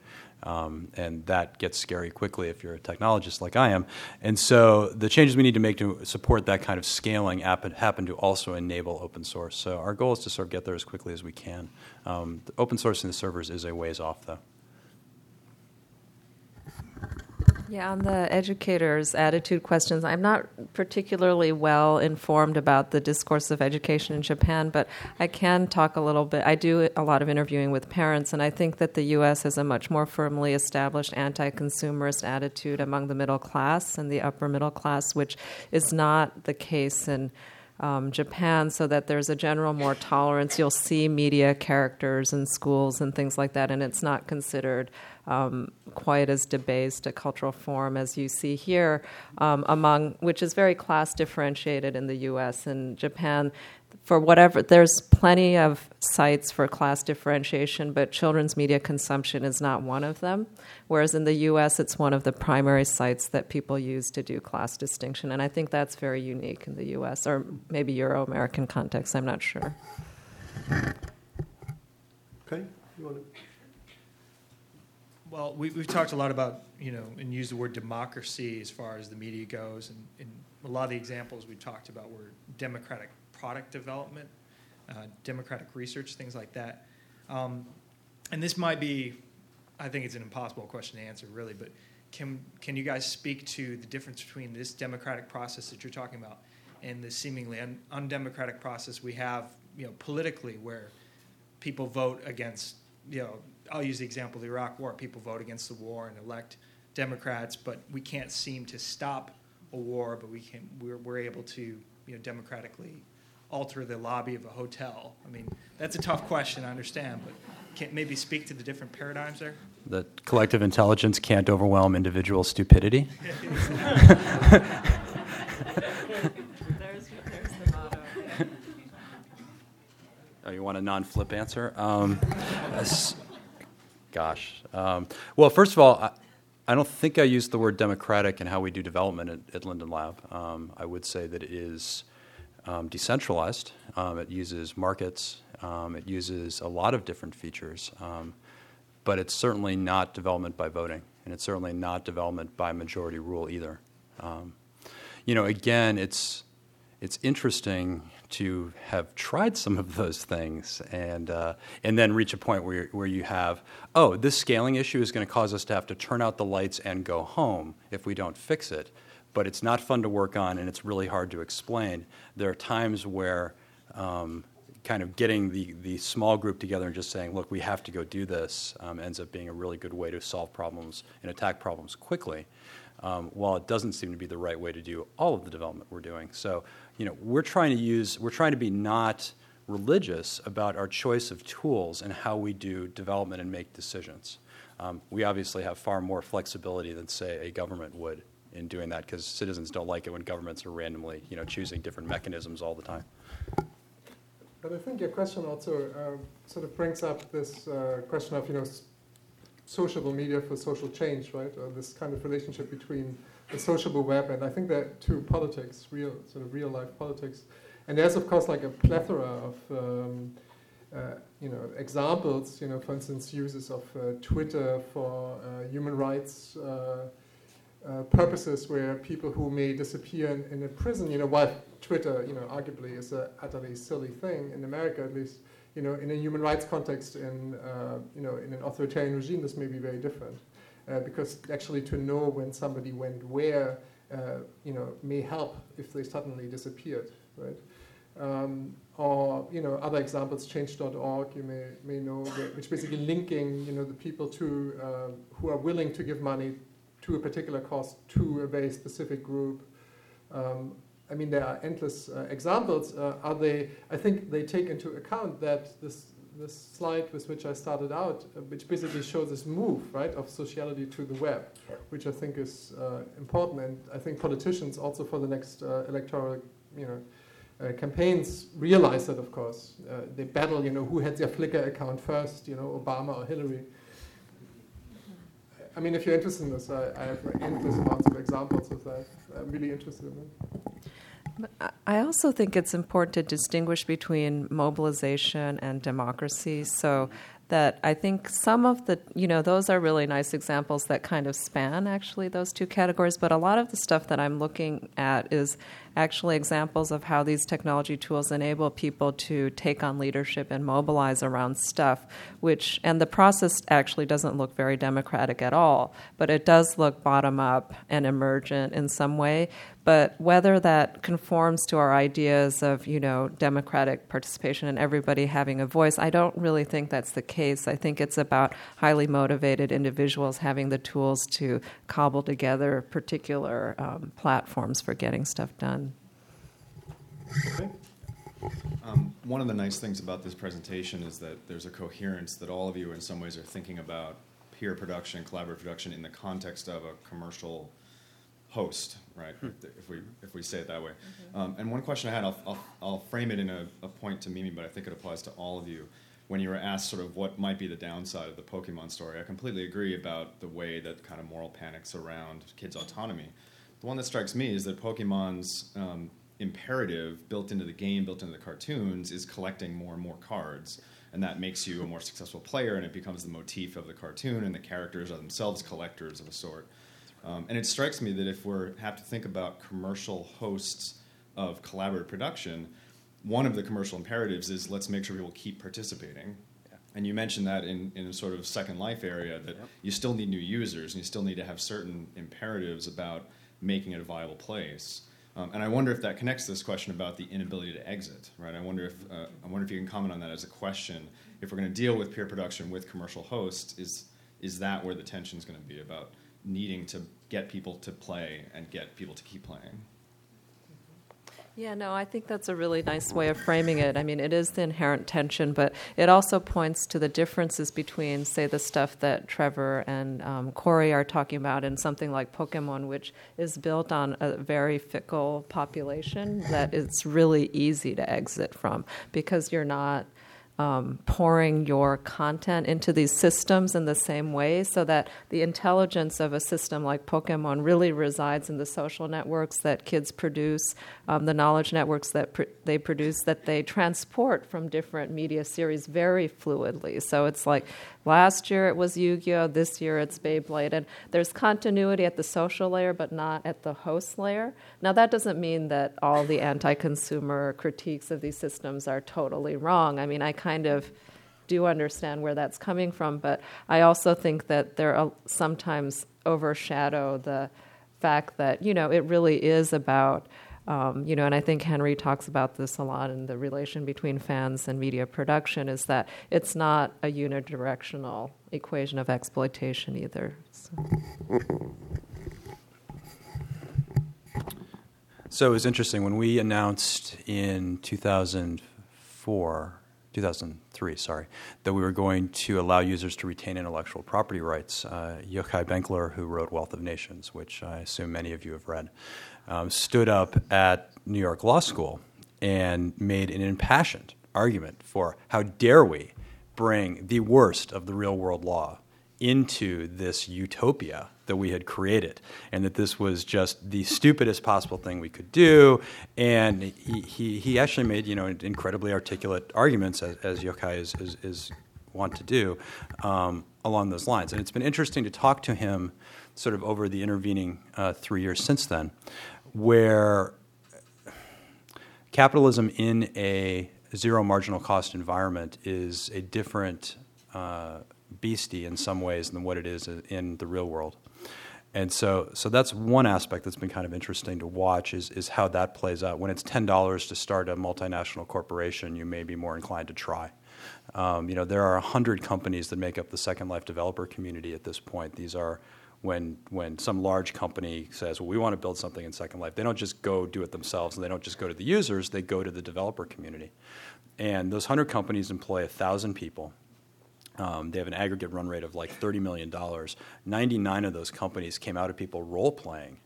Um, and that gets scary quickly if you're a technologist like I am. And so the changes we need to make to support that kind of scaling happen, to also enable open source. So our goal is to sort of get there as quickly as we can. Um, open sourcing the servers is a ways off, though. Yeah, on the educators' attitude questions, I'm not particularly well informed about the discourse of education in Japan, but I can talk a little bit. I do a lot of interviewing with parents, and I think that the U.S. has a much more firmly established anti consumerist attitude among the middle class and the upper middle class, which is not the case in um, Japan, so that there's a general more tolerance. You'll see media characters in schools and things like that, and it's not considered um, quite as debased a cultural form as you see here, um, among which is very class differentiated in the U.S. and Japan. For whatever, there's plenty of sites for class differentiation, but children's media consumption is not one of them. Whereas in the U.S., it's one of the primary sites that people use to do class distinction, and I think that's very unique in the U.S. or maybe Euro-American context. I'm not sure. Okay, you want to. Well, we, have talked a lot about, you know, and used the word democracy as far as the media goes. And, and a lot of the examples we talked about were democratic product development, uh, democratic research, things like that. Um, and this might be, I think it's an impossible question to answer, really, but can, can you guys speak to the difference between this democratic process that you're talking about and the seemingly un- undemocratic process we have, you know, politically, where people vote against, you know, I'll use the example of the Iraq War. People vote against the war and elect Democrats, but we can't seem to stop a war. But we can. We're, we're able to, you know, democratically alter the lobby of a hotel. I mean, that's a tough question. I understand, but can maybe speak to the different paradigms there. That collective intelligence can't overwhelm individual stupidity. *laughs* there's, there's the motto. Oh, you want a non-flip answer? Um, Gosh. Um, well, first of all, I, I, don't think I used the word democratic in how we do development at, at Linden Lab. Um, I would say that it is um, decentralized. Um, it uses markets. Um, it uses a lot of different features. Um, but it's certainly not development by voting, and it's certainly not development by majority rule either. you know, again, it's it's interesting to have tried some of those things and, uh, and then reach a point where, where you have, oh, this scaling issue is going to cause us to have to turn out the lights and go home if we don't fix it. But it's not fun to work on and it's really hard to explain. There are times where um, kind of getting the, the small group together and just saying, look, we have to go do this um, ends up being a really good way to solve problems and attack problems quickly. Um, while it doesn't seem to be the right way to do all of the development we're doing. So you know, we're trying to use, we're trying to be not religious about our choice of tools and how we do development and make decisions. Um, we obviously have far more flexibility than, say, a government would in doing that because citizens don't like it when governments are randomly, you know, choosing different mechanisms all the time. But I think your question also uh, sort of brings up this uh, question of, you know, sociable media for social change, right? Or this kind of relationship between the sociable web and I think that to politics, real sort of real life politics. And there's of course like a plethora of um, uh, you know examples. You know, for instance, uses of uh, Twitter for uh, human rights. Uh, purposes where people who may disappear in, in a prison, you know, while Twitter, you know, arguably is a utterly silly thing in America, at least, you know, in a human rights context, in uh, you know, in an authoritarian regime, this may be very different, uh, because actually to know when somebody went where, uh, you know, may help if they suddenly disappeared, right? Um, or you know, other examples, Change.org, you may may know, which basically linking, you know, the people to uh, who are willing to give money to a particular cause to a very specific group. Um, I mean, there are endless uh, examples. Uh, are they? I think they take into account that this this slide with which I started out, uh, which basically shows this move, right, of sociality to the web, which I think is uh, important. And I think politicians also for the next uh, electoral, you know. Uh, campaigns realize that, of course, they battle. You know, who had their Flickr account first? You know, Obama or Hillary. I mean, if you're interested in this, I, I have endless amounts of examples of that. I'm really interested in it. I also think it's important to distinguish between mobilization and democracy. So that I think some of the, you know, those are really nice examples that kind of span actually those two categories. But a lot of the stuff that I'm looking at is actually examples of how these technology tools enable people to take on leadership and mobilize around stuff, which, and the process actually doesn't look very democratic at all, but it does look bottom up and emergent in some way. But whether that conforms to our ideas of, you know, democratic participation and everybody having a voice, I don't really think that's the case. I think it's about highly motivated individuals having the tools to cobble together particular um, platforms for getting stuff done. Okay. Um, one of the nice things about this presentation is that there's a coherence that all of you, in some ways, are thinking about peer production, collaborative production in the context of a commercial host, right? Hmm. If we if we say it that way. Mm-hmm. Um, and one question I had, I'll, I'll, I'll frame it in a, a, point to Mimi, but I think it applies to all of you. When you were asked sort of what might be the downside of the Pokemon story, I completely agree about the way that kind of moral panics around kids' autonomy. The one that strikes me is that Pokemon's um, imperative built into the game, built into the cartoons, is collecting more and more cards. And that makes you a more successful player, and it becomes the motif of the cartoon, and the characters are themselves collectors of a sort. Um, and it strikes me that if we have to think about commercial hosts of collaborative production, one of the commercial imperatives is let's make sure people keep participating. Yeah. And you mentioned that in, in a sort of second life area that yep. you still need new users and you still need to have certain imperatives about making it a viable place. Um, and I wonder if that connects to this question about the inability to exit, right? I wonder if uh, I wonder if you can comment on that as a question. If we're going to deal with peer production with commercial hosts, is is that where the tension is going to be about needing to get people to play and get people to keep playing? Yeah, no, I think that's a really nice way of framing it. I mean, it is the inherent tension, but it also points to the differences between, say, the stuff that Trebor and um, Cory are talking about and something like Pokemon, which is built on a very fickle population that it's really easy to exit from because you're not um, pouring your content into these systems in the same way so that the intelligence of a system like Pokemon really resides in the social networks that kids produce, um, the knowledge networks that pr- they produce, that they transport from different media series very fluidly. So it's like Last year it was Yu Gi Oh! This year it's Beyblade. And there's continuity at the social layer, but not at the host layer. Now, that doesn't mean that all the anti consumer critiques of these systems are totally wrong. I mean, I kind of do understand where that's coming from, but I also think that there sometimes overshadow the fact that, you know, it really is about um, you know, and I think Henry talks about this a lot in the relation between fans and media production is that it's not a unidirectional equation of exploitation either. So. so it was interesting when we announced in 2004 2003, sorry, that we were going to allow users to retain intellectual property rights. Uh, Yochai Benkler, who wrote Wealth of Nations, which I assume many of you have read, um, stood up at New York Law School and made an impassioned argument for how dare we bring the worst of the real world law into this utopia that we had created, and that this was just the stupidest possible thing we could do. And he, he, he actually made you know incredibly articulate arguments, as, as Yochai is, is, is want to do, um, along those lines. And it's been interesting to talk to him sort of over the intervening uh, three years since then, where capitalism in a zero marginal cost environment is a different uh, beastie in some ways than what it is in the real world. And so, so that's one aspect that's been kind of interesting to watch is, is how that plays out. When it's ten dollars to start a multinational corporation, you may be more inclined to try. Um, you know, there are hundred companies that make up the Second Life developer community at this point. These are when when some large company says, "Well, we want to build something in Second Life," they don't just go do it themselves, and they don't just go to the users; they go to the developer community. And those hundred companies employ thousand people um, they have an aggregate run rate of like $30 million. 99 of those companies came out of people role playing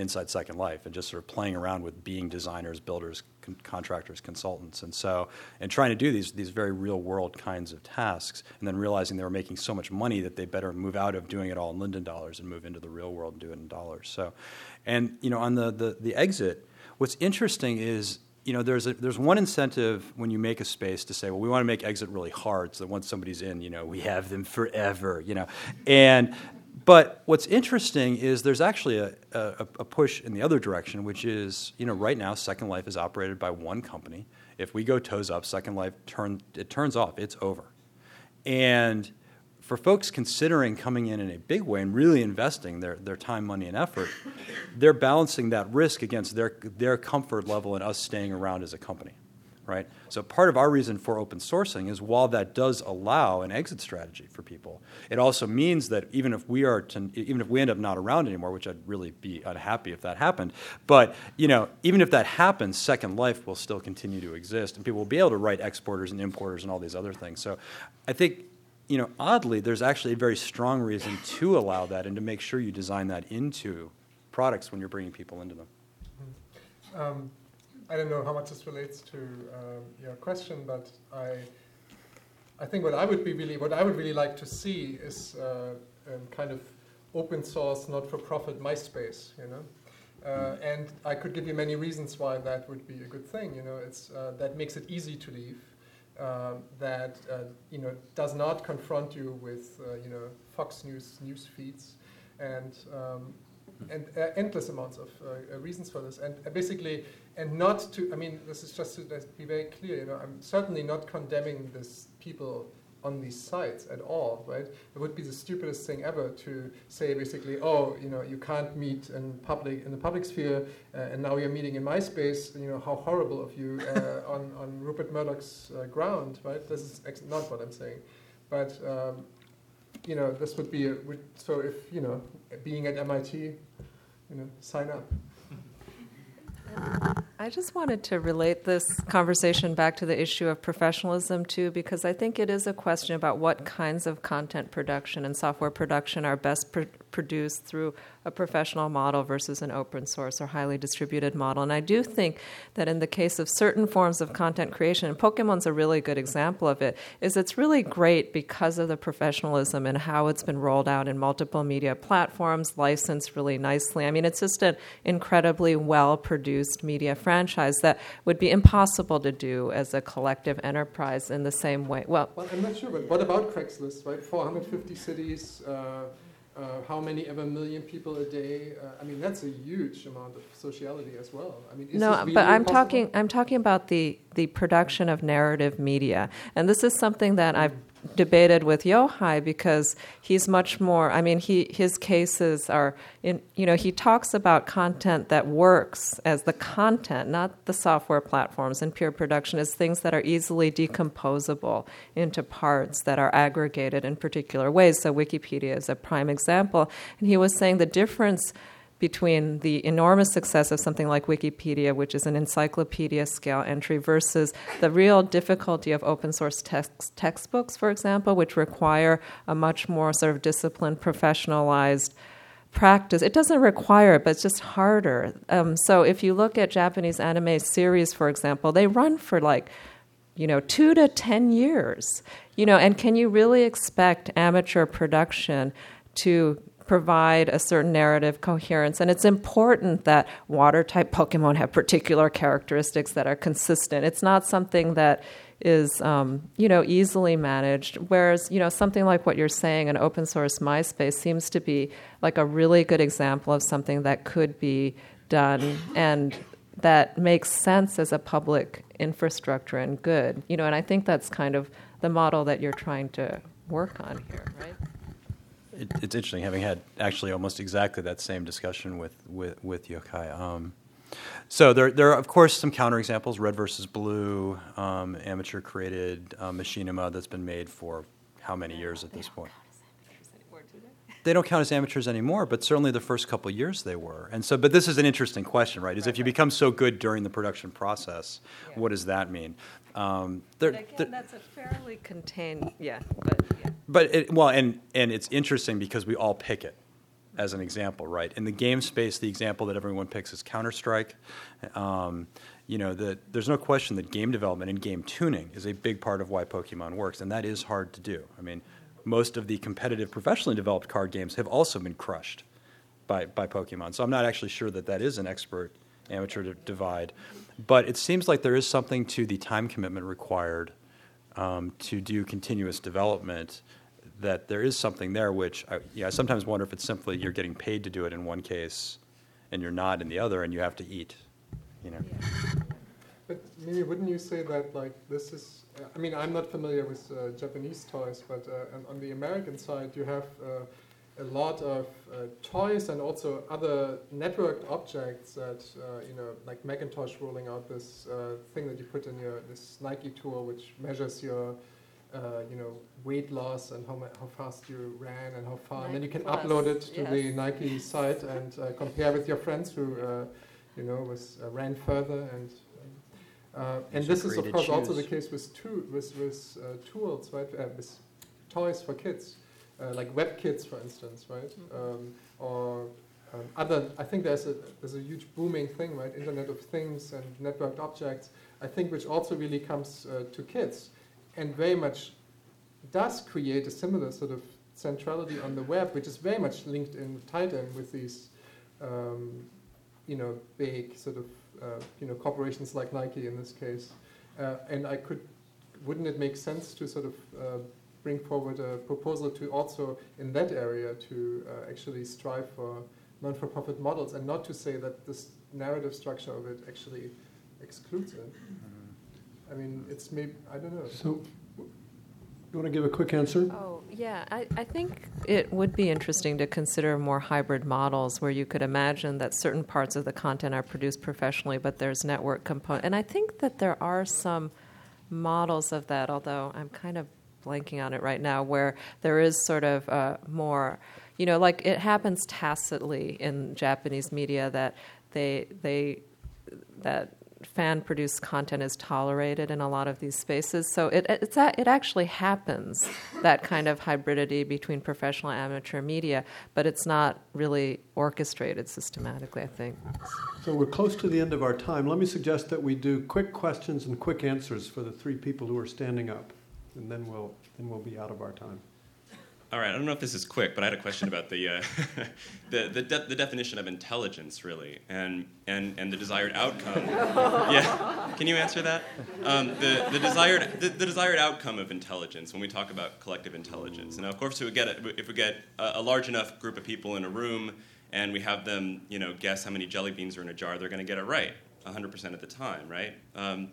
inside Second Life and just sort of playing around with being designers, builders, con- contractors, consultants. And so, and trying to do these, these very real world kinds of tasks, and then realizing they were making so much money that they better move out of doing it all in Linden dollars and move into the real world and do it in dollars. So, and, you know, on the, the, the exit, what's interesting is you know, there's, a, there's one incentive when you make a space to say, well, we want to make exit really hard so that once somebody's in, you know, we have them forever, you know. And, but what's interesting is there's actually a, a, a push in the other direction, which is, you know, right now Second Life is operated by one company. If we go toes up, Second Life turn, it turns off, it's over. And for folks considering coming in in a big way and really investing their, their time, money, and effort, they're balancing that risk against their, their comfort level and us staying around as a company, right? So part of our reason for open sourcing is while that does allow an exit strategy for people, it also means that even if we are to, even if we end up not around anymore, which I'd really be unhappy if that happened, but you know, even if that happens, Second Life will still continue to exist, and people will be able to write exporters and importers and all these other things. So I think you know, oddly, there's actually a very strong reason to allow that and to make sure you design that into products when you're bringing people into them. Mm-hmm. Um, I don't know how much this relates to um, your question, but I, I think what I would be really, what I would really like to see is uh, um, kind of open source, not-for-profit MySpace. You know, uh, and I could give you many reasons why that would be a good thing. You know, it's uh, that makes it easy to leave uh, that uh, you know does not confront you with uh, you know Fox News news feeds and um, and uh, endless amounts of reasons for this and basically and not to I mean this is just to be very clear you know I'm certainly not condemning this people on these sites at all, right? It would be the stupidest thing ever to say basically, oh, you know, you can't meet in public in the public sphere, uh, and now you're meeting in MySpace. You know how horrible of you uh, *laughs* on on Rupert Murdoch's uh, ground, right? This is ex- not what I'm saying, but um, you know, this would be a, would, so if you know, being at MIT, you know, sign up. *laughs* I just wanted to relate this conversation back to the issue of professionalism, too, because I think it is a question about what kinds of content production and software production are best produced through a professional model versus an open source or highly distributed model. And I do think that in the case of certain forms of content creation, and Pokemon's a really good example of it, is it's really great because of the professionalism and how it's been rolled out in multiple media platforms, licensed really nicely. I mean, it's just an incredibly well produced media franchise that would be impossible to do as a collective enterprise in the same way. Well, well I'm not sure, but what about Craigslist, right? 450 cities. Uh, uh, how many ever million people a day. Uh, I mean, that's a huge amount of sociality as well. I mean, no, but I'm possible? talking. I'm talking about the the production of narrative media, and this is something that I've debated with Yochai because he's much more. I mean, he his cases are in. You know, he talks about content that works as the content, not the software platforms and peer production, as things that are easily decomposable into parts that are aggregated in particular ways. So Wikipedia is a prime example, and he was saying the difference between the enormous success of something like Wikipedia, which is an encyclopedia scale entry, versus the real difficulty of open source text, textbooks, for example, which require a much more sort of disciplined, professionalized practice. It doesn't require it, but it's just harder. Um, so if you look at Japanese anime series, for example, they run for like you know, two to ten years. You know, and can you really expect amateur production to provide a certain narrative coherence? And it's important that water type Pokemon have particular characteristics that are consistent. It's not something that is um, you know easily managed whereas you know something like what you're saying an open source myspace seems to be like a really good example of something that could be done and that makes sense as a public infrastructure and good. You know, and I think that's kind of the model that you're trying to work on here, right? It, it's interesting having had actually almost exactly that same discussion with with, with Yochai. Um, so there, there are of course some counterexamples: Red versus Blue, um, amateur created uh, machinima that's been made for how many years at this point? they don't count as amateurs anymore, but certainly the first couple years they were. And so, but this is an interesting question, right? Is right, if you right. become so good during the production process, yeah. what does that mean? Um, but again, that's a fairly contained, yeah. But, yeah. but it, well, and and it's interesting because we all pick it as an example, right? In the game space, the example that everyone picks is Counter Strike. Um, you know, the, there's no question that game development and game tuning is a big part of why Pokemon works, and that is hard to do. I mean most of the competitive, professionally developed card games have also been crushed by, by Pokemon. So I'm not actually sure that that is an expert amateur divide. But it seems like there is something to the time commitment required um, to do continuous development. That there is something there, which I, yeah, I sometimes wonder if it's simply you're getting paid to do it in one case, and you're not in the other, and you have to eat. You know. But maybe wouldn't you say that like this is I mean, I'm not familiar with uh, Japanese toys, but uh, on the American side, you have uh, a lot of uh, toys and also other networked objects that, uh, you know, like Macintosh rolling out this uh, thing that you put in your, this Nike tool, which measures your, you know, weight loss and how, how fast you ran and how far. Nike and then you can Plus, upload it to yes. the Nike site and compare with your friends who, you know, was, ran further and uh, and this is, of course, shoes. also the case with, tu- with, with uh, tools, right? Uh, with toys for kids, uh, like Webkinz, for instance, right? Mm-hmm. Um, or um, other. I think there's a there's a huge booming thing, right? Internet of Things and networked objects. I think which also really comes uh, to kids, and very much does create a similar sort of centrality on the web, which is very much linked in, tied in with these, um, you know, big sort of uh, you know, corporations like Nike in this case. Uh, and I could, wouldn't it make sense to sort of uh, bring forward a proposal to also in that area to actually strive for non-for-profit models and not to say that this narrative structure of it actually excludes it. Mm-hmm. I mean, it's maybe, I don't know. So do you want to give a quick answer? Oh, yeah. I, I think it would be interesting to consider more hybrid models where you could imagine that certain parts of the content are produced professionally, but there's network component. And I think that there are some models of that, although I'm kind of blanking on it right now, where there is sort of a more, you know, like it happens tacitly in Japanese media that they they that fan produced content is tolerated in a lot of these spaces. So it, it's a, it actually happens, that kind of hybridity between professional and amateur media, but it's not really orchestrated systematically, I think. So we're close to the end of our time. Let me suggest that we do quick questions and quick answers for the three people who are standing up, and then we'll, then we'll be out of our time. All right, I don't know if this is quick, but I had a question about the uh, *laughs* the the, de- the, definition of intelligence, really, and and and the desired outcome. *laughs* yeah, can you answer that? Um, the the desired the, the, desired outcome of intelligence when we talk about collective intelligence. Now, of course, if we get a, if we get a, a large enough group of people in a room and we have them, you know, guess how many jelly beans are in a jar, they're going to get it right 100% of the time, right? Um,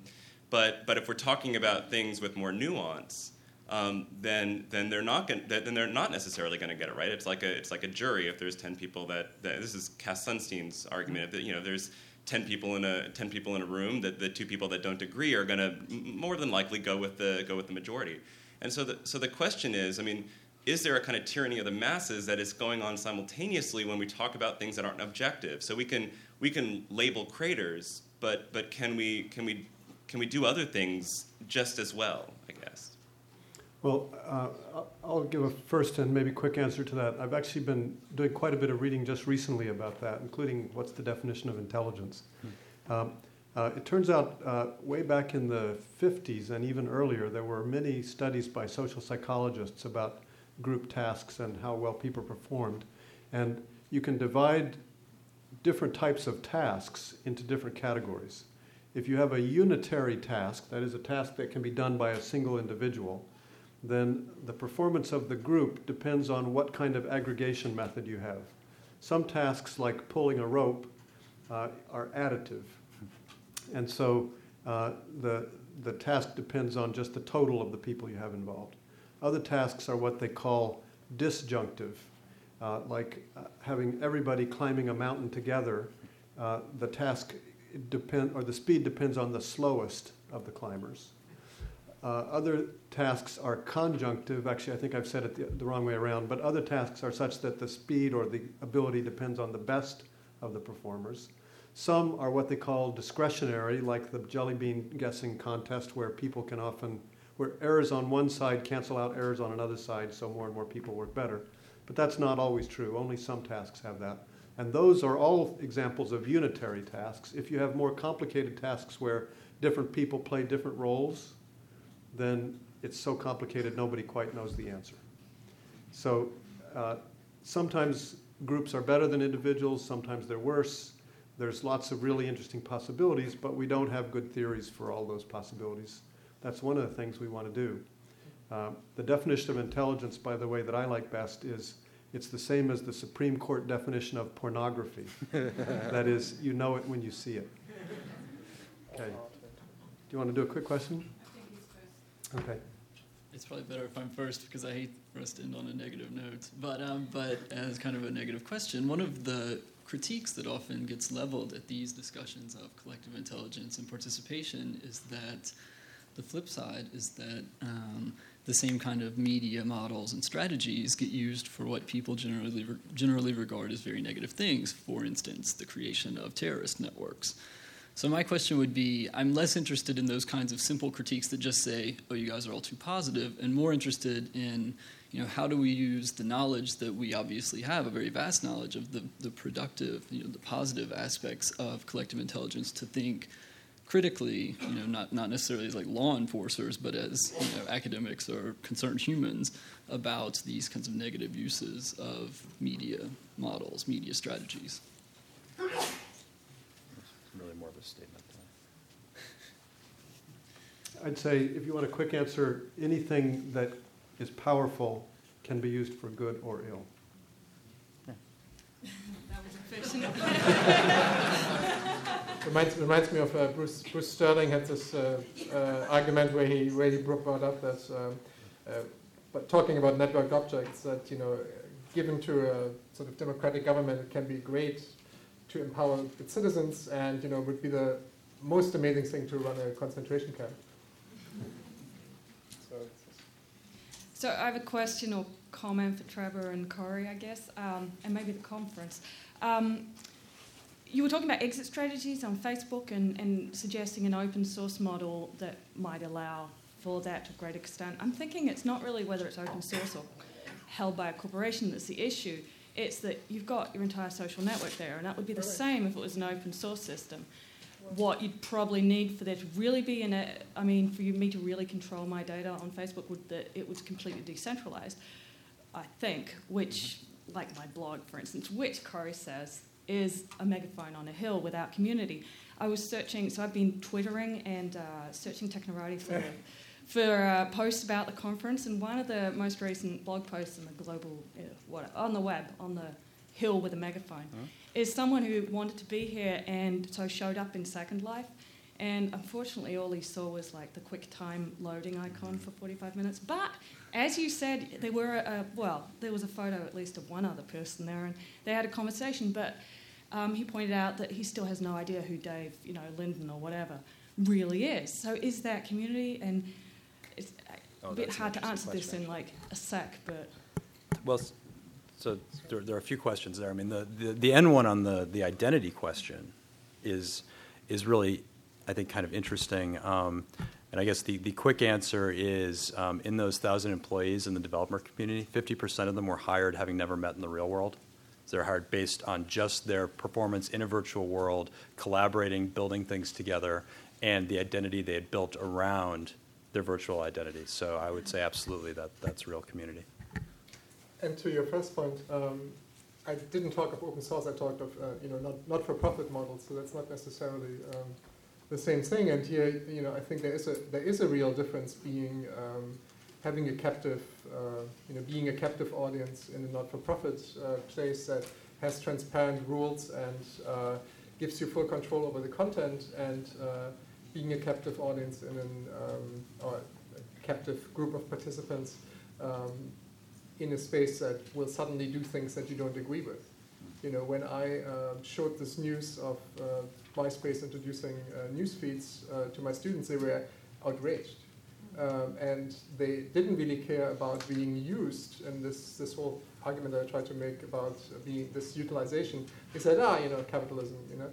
but but if we're talking about things with more nuance um, then then they're not going then they're not necessarily going to get it right. It's like a it's like a jury. If there's ten people that, that this is Cass Sunstein's argument that you know there's ten people in a ten people in a room that the two people that don't agree are going to more than likely go with the go with the majority. And so the so the question is, I mean, is there a kind of tyranny of the masses that is going on simultaneously when we talk about things that aren't objective? So we can we can label craters, but but can we can we can we do other things just as well? I guess. Well, uh, I'll give a first and maybe quick answer to that. I've actually been doing quite a bit of reading just recently about that, including what's the definition of intelligence. Hmm. Um, uh, it turns out, uh, way back in the 50s and even earlier, there were many studies by social psychologists about group tasks and how well people performed. And you can divide different types of tasks into different categories. If you have a unitary task, that is a task that can be done by a single individual, then the performance of the group depends on what kind of aggregation method you have. Some tasks, like pulling a rope, uh, are additive. And so uh, the, the task depends on just the total of the people you have involved. Other tasks are what they call disjunctive, uh, like uh, having everybody climbing a mountain together. Uh, the task depend, or the speed depends on the slowest of the climbers. Uh, other tasks are conjunctive. Actually, I think I've said it the, the, wrong way around, but other tasks are such that the speed or the ability depends on the best of the performers. Some are what they call discretionary, like the jelly bean guessing contest, where people can often, where errors on one side cancel out errors on another side, so more and more people work better. But that's not always true. Only some tasks have that. And those are all examples of unitary tasks. If you have more complicated tasks where different people play different roles, then it's so complicated nobody quite knows the answer. So uh, sometimes groups are better than individuals, sometimes they're worse. There's lots of really interesting possibilities, but we don't have good theories for all those possibilities. That's one of the things we want to do. Uh, the definition of intelligence, by the way, that I like best is it's the same as the Supreme Court definition of pornography. *laughs* that is, you know it when you see it. Okay. Do you want to do a quick question? Okay. It's probably better if I'm first because I hate for us to end on a negative note. But um, but as kind of a negative question, one of the critiques that often gets leveled at these discussions of collective intelligence and participation is that the flip side is that um, the same kind of media models and strategies get used for what people generally re- generally regard as very negative things. For instance, the creation of terrorist networks. So my question would be: I'm less interested in those kinds of simple critiques that just say, "Oh, you guys are all too positive," and more interested in you know, how do we use the knowledge that we obviously have, a very vast knowledge of the, the productive, you know, the positive aspects of collective intelligence to think critically, you know, not, not necessarily as like law enforcers, but as you know, academics or concerned humans about these kinds of negative uses of media models, media strategies. It's really more of a statement. *laughs* I'd say if you want a quick answer, anything that is powerful can be used for good or ill. *laughs* that was a fiction. *laughs* reminds, reminds me of uh, Bruce, Bruce Sterling had this uh, uh, argument where he where he brought up that, um, uh, but talking about networked objects, that you know, given to a sort of democratic government, it can be great to empower its citizens, and you know, would be the most amazing thing to run a concentration camp. So I have a question or comment for Trebor and Cory, I guess, um, and maybe the conference. Um, you were talking about exit strategies on Facebook and, and suggesting an open source model that might allow for that to a great extent. I'm thinking it's not really whether it's open source or held by a corporation that's the issue. It's that you've got your entire social network there, and that would be the same if it was an open source system what you'd probably need for there to really be in a, I mean, for me to really control my data on Facebook would that it was completely decentralized, I think, which, like my blog, for instance, which Cory says is a megaphone on a hill without community. I was searching, so I've been twittering and uh, searching Technorati for, *laughs* for uh, posts about the conference, and one of the most recent blog posts in the global, uh, what, on the web, on the hill with a megaphone. Huh? is someone who wanted to be here and so showed up in Second Life. And unfortunately, all he saw was like the quick time loading icon for 45 minutes. But as you said, there were a, well, there was a photo at least of one other person there, and they had a conversation. But um, he pointed out that he still has no idea who Dave, you know, Linden or whatever, really is. So is that community? And it's a oh, bit hard to answer question. this in like a sec, but Well, so there, there are a few questions there. I mean, the, the, the N one on the, the identity question is, is really, I think, kind of interesting. Um, and I guess the, the quick answer is um, in those thousand employees in the developer community, 50% of them were hired having never met in the real world. They're hired based on just their performance in a virtual world, collaborating, building things together, and the identity they had built around their virtual identity. So I would say absolutely that that's real community. And to your first point, um, I didn't talk of open source. I talked of uh, you know not not for profit models. So that's not necessarily um, the same thing. And here, you know, I think there is a there is a real difference being um, having a captive, uh, you know, being a captive audience in a not for profit uh, place that has transparent rules and uh, gives you full control over the content, and uh, being a captive audience in an um, or a captive group of participants. Um, in a space that will suddenly do things that you don't agree with. You know, when I uh, showed this news of uh, MySpace introducing news feeds to my students, they were outraged. Um, and they didn't really care about being used and this, this whole argument that I tried to make about being this utilization. They said, ah, you know, capitalism, you know.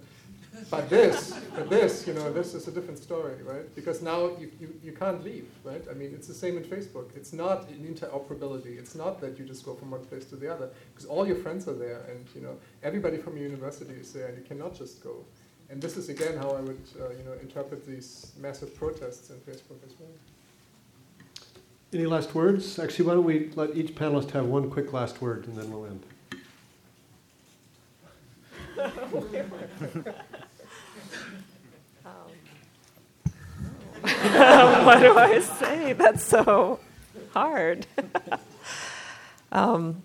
But this, but this, you know, this is a different story, right? Because now you, you, you can't leave, right? I mean, it's the same in Facebook. It's not an interoperability. It's not that you just go from one place to the other, because all your friends are there, and you know, everybody from your university is there, and you cannot just go. And this is again how I would, uh, you know, interpret these massive protests in Facebook as well. Any last words? Actually, why don't we let each panelist have one quick last word, and then we'll end. *laughs* what do I say? That's so hard. *laughs* um,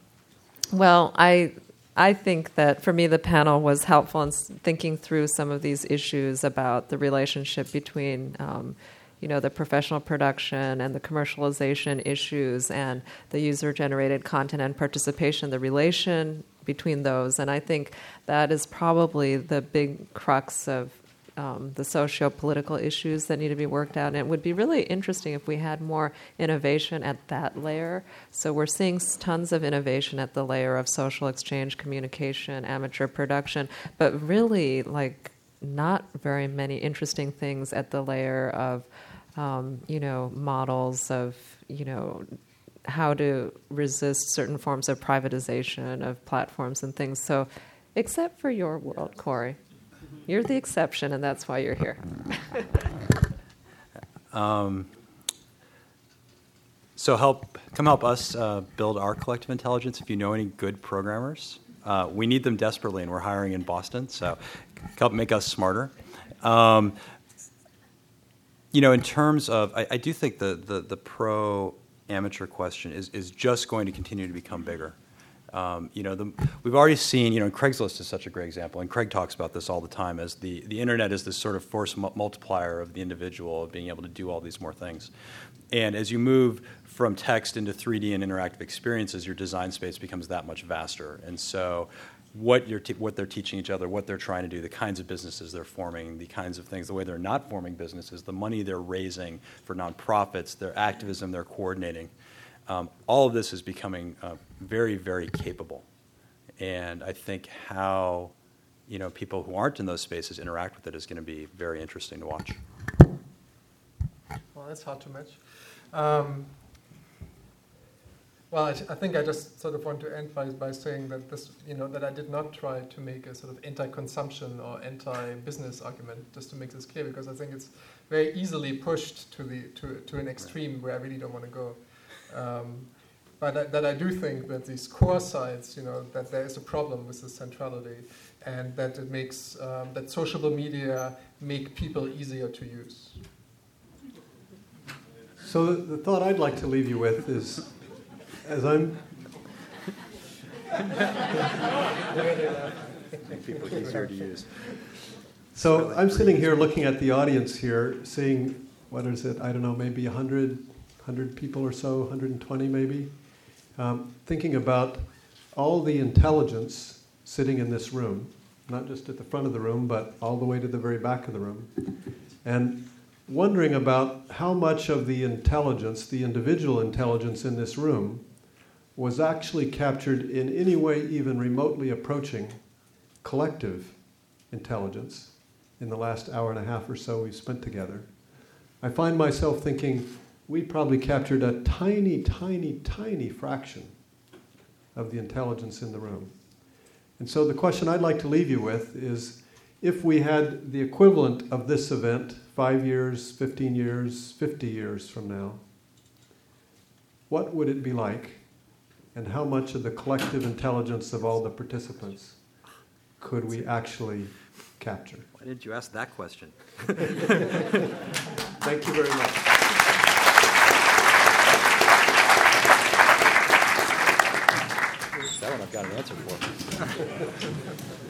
well, I I think that for me the panel was helpful in thinking through some of these issues about the relationship between. Um, you know the professional production and the commercialization issues and the user generated content and participation the relation between those and i think that is probably the big crux of um, the socio-political issues that need to be worked out. And it would be really interesting if we had more innovation at that layer. So we're seeing tons of innovation at the layer of social exchange, communication, amateur production, but really like not very many interesting things at the layer of, um, you know, models of, you know, how to resist certain forms of privatization of platforms and things. So, except for your world, Cory. You're the exception, and that's why you're here. *laughs* Um, so help, come help us uh, build our collective intelligence. If you know any good programmers, uh, we need them desperately, and we're hiring in Boston. So help make us smarter. Um, you know, in terms of, I, I do think the the, the pro amateur question is is just going to continue to become bigger. Um, you know, the, we've already seen, you know, Craigslist is such a great example, and Craig talks about this all the time as the, the internet is this sort of force mu- multiplier of the individual, of being able to do all these more things. And as you move from text into 3D and interactive experiences, your design space becomes that much vaster. And so, what, you're te- what they're teaching each other, what they're trying to do, the kinds of businesses they're forming, the kinds of things, the way they're not forming businesses, the money they're raising for nonprofits, their activism they're coordinating. Um, all of this is becoming uh, very, very capable. And I think how you know, people who aren't in those spaces interact with it is going to be very interesting to watch. Well, that's hard to match. Um, well, I, I think I just sort of want to end by, by saying that this, you know, that I did not try to make a sort of anti-consumption or anti-business argument, just to make this clear, because I think it's very easily pushed to the to, to an extreme where I really don't want to go. Um, but that, that I do think that these core sites, you know, that there is a problem with the centrality, and that it makes um, that social media make people easier to use. So the thought I'd like to leave you with is, as I'm Make people easier to use. So I'm sitting here looking at the audience here, seeing, what is it, I don't know, maybe 100, 100 people or so, 120 maybe, um, thinking about all the intelligence sitting in this room, not just at the front of the room, but all the way to the very back of the room, and wondering about how much of the intelligence, the individual intelligence in this room, was actually captured in any way even remotely approaching collective intelligence in the last hour and a half or so we've spent together, I find myself thinking we probably captured a tiny, tiny, tiny fraction of the intelligence in the room. And so the question I'd like to leave you with is if we had the equivalent of this event five years, 15 years, 50 years from now, what would it be like? And how much of the collective intelligence of all the participants could we actually capture? Why didn't you ask that question? *laughs* Thank you very much. That one I've got an answer for. *laughs*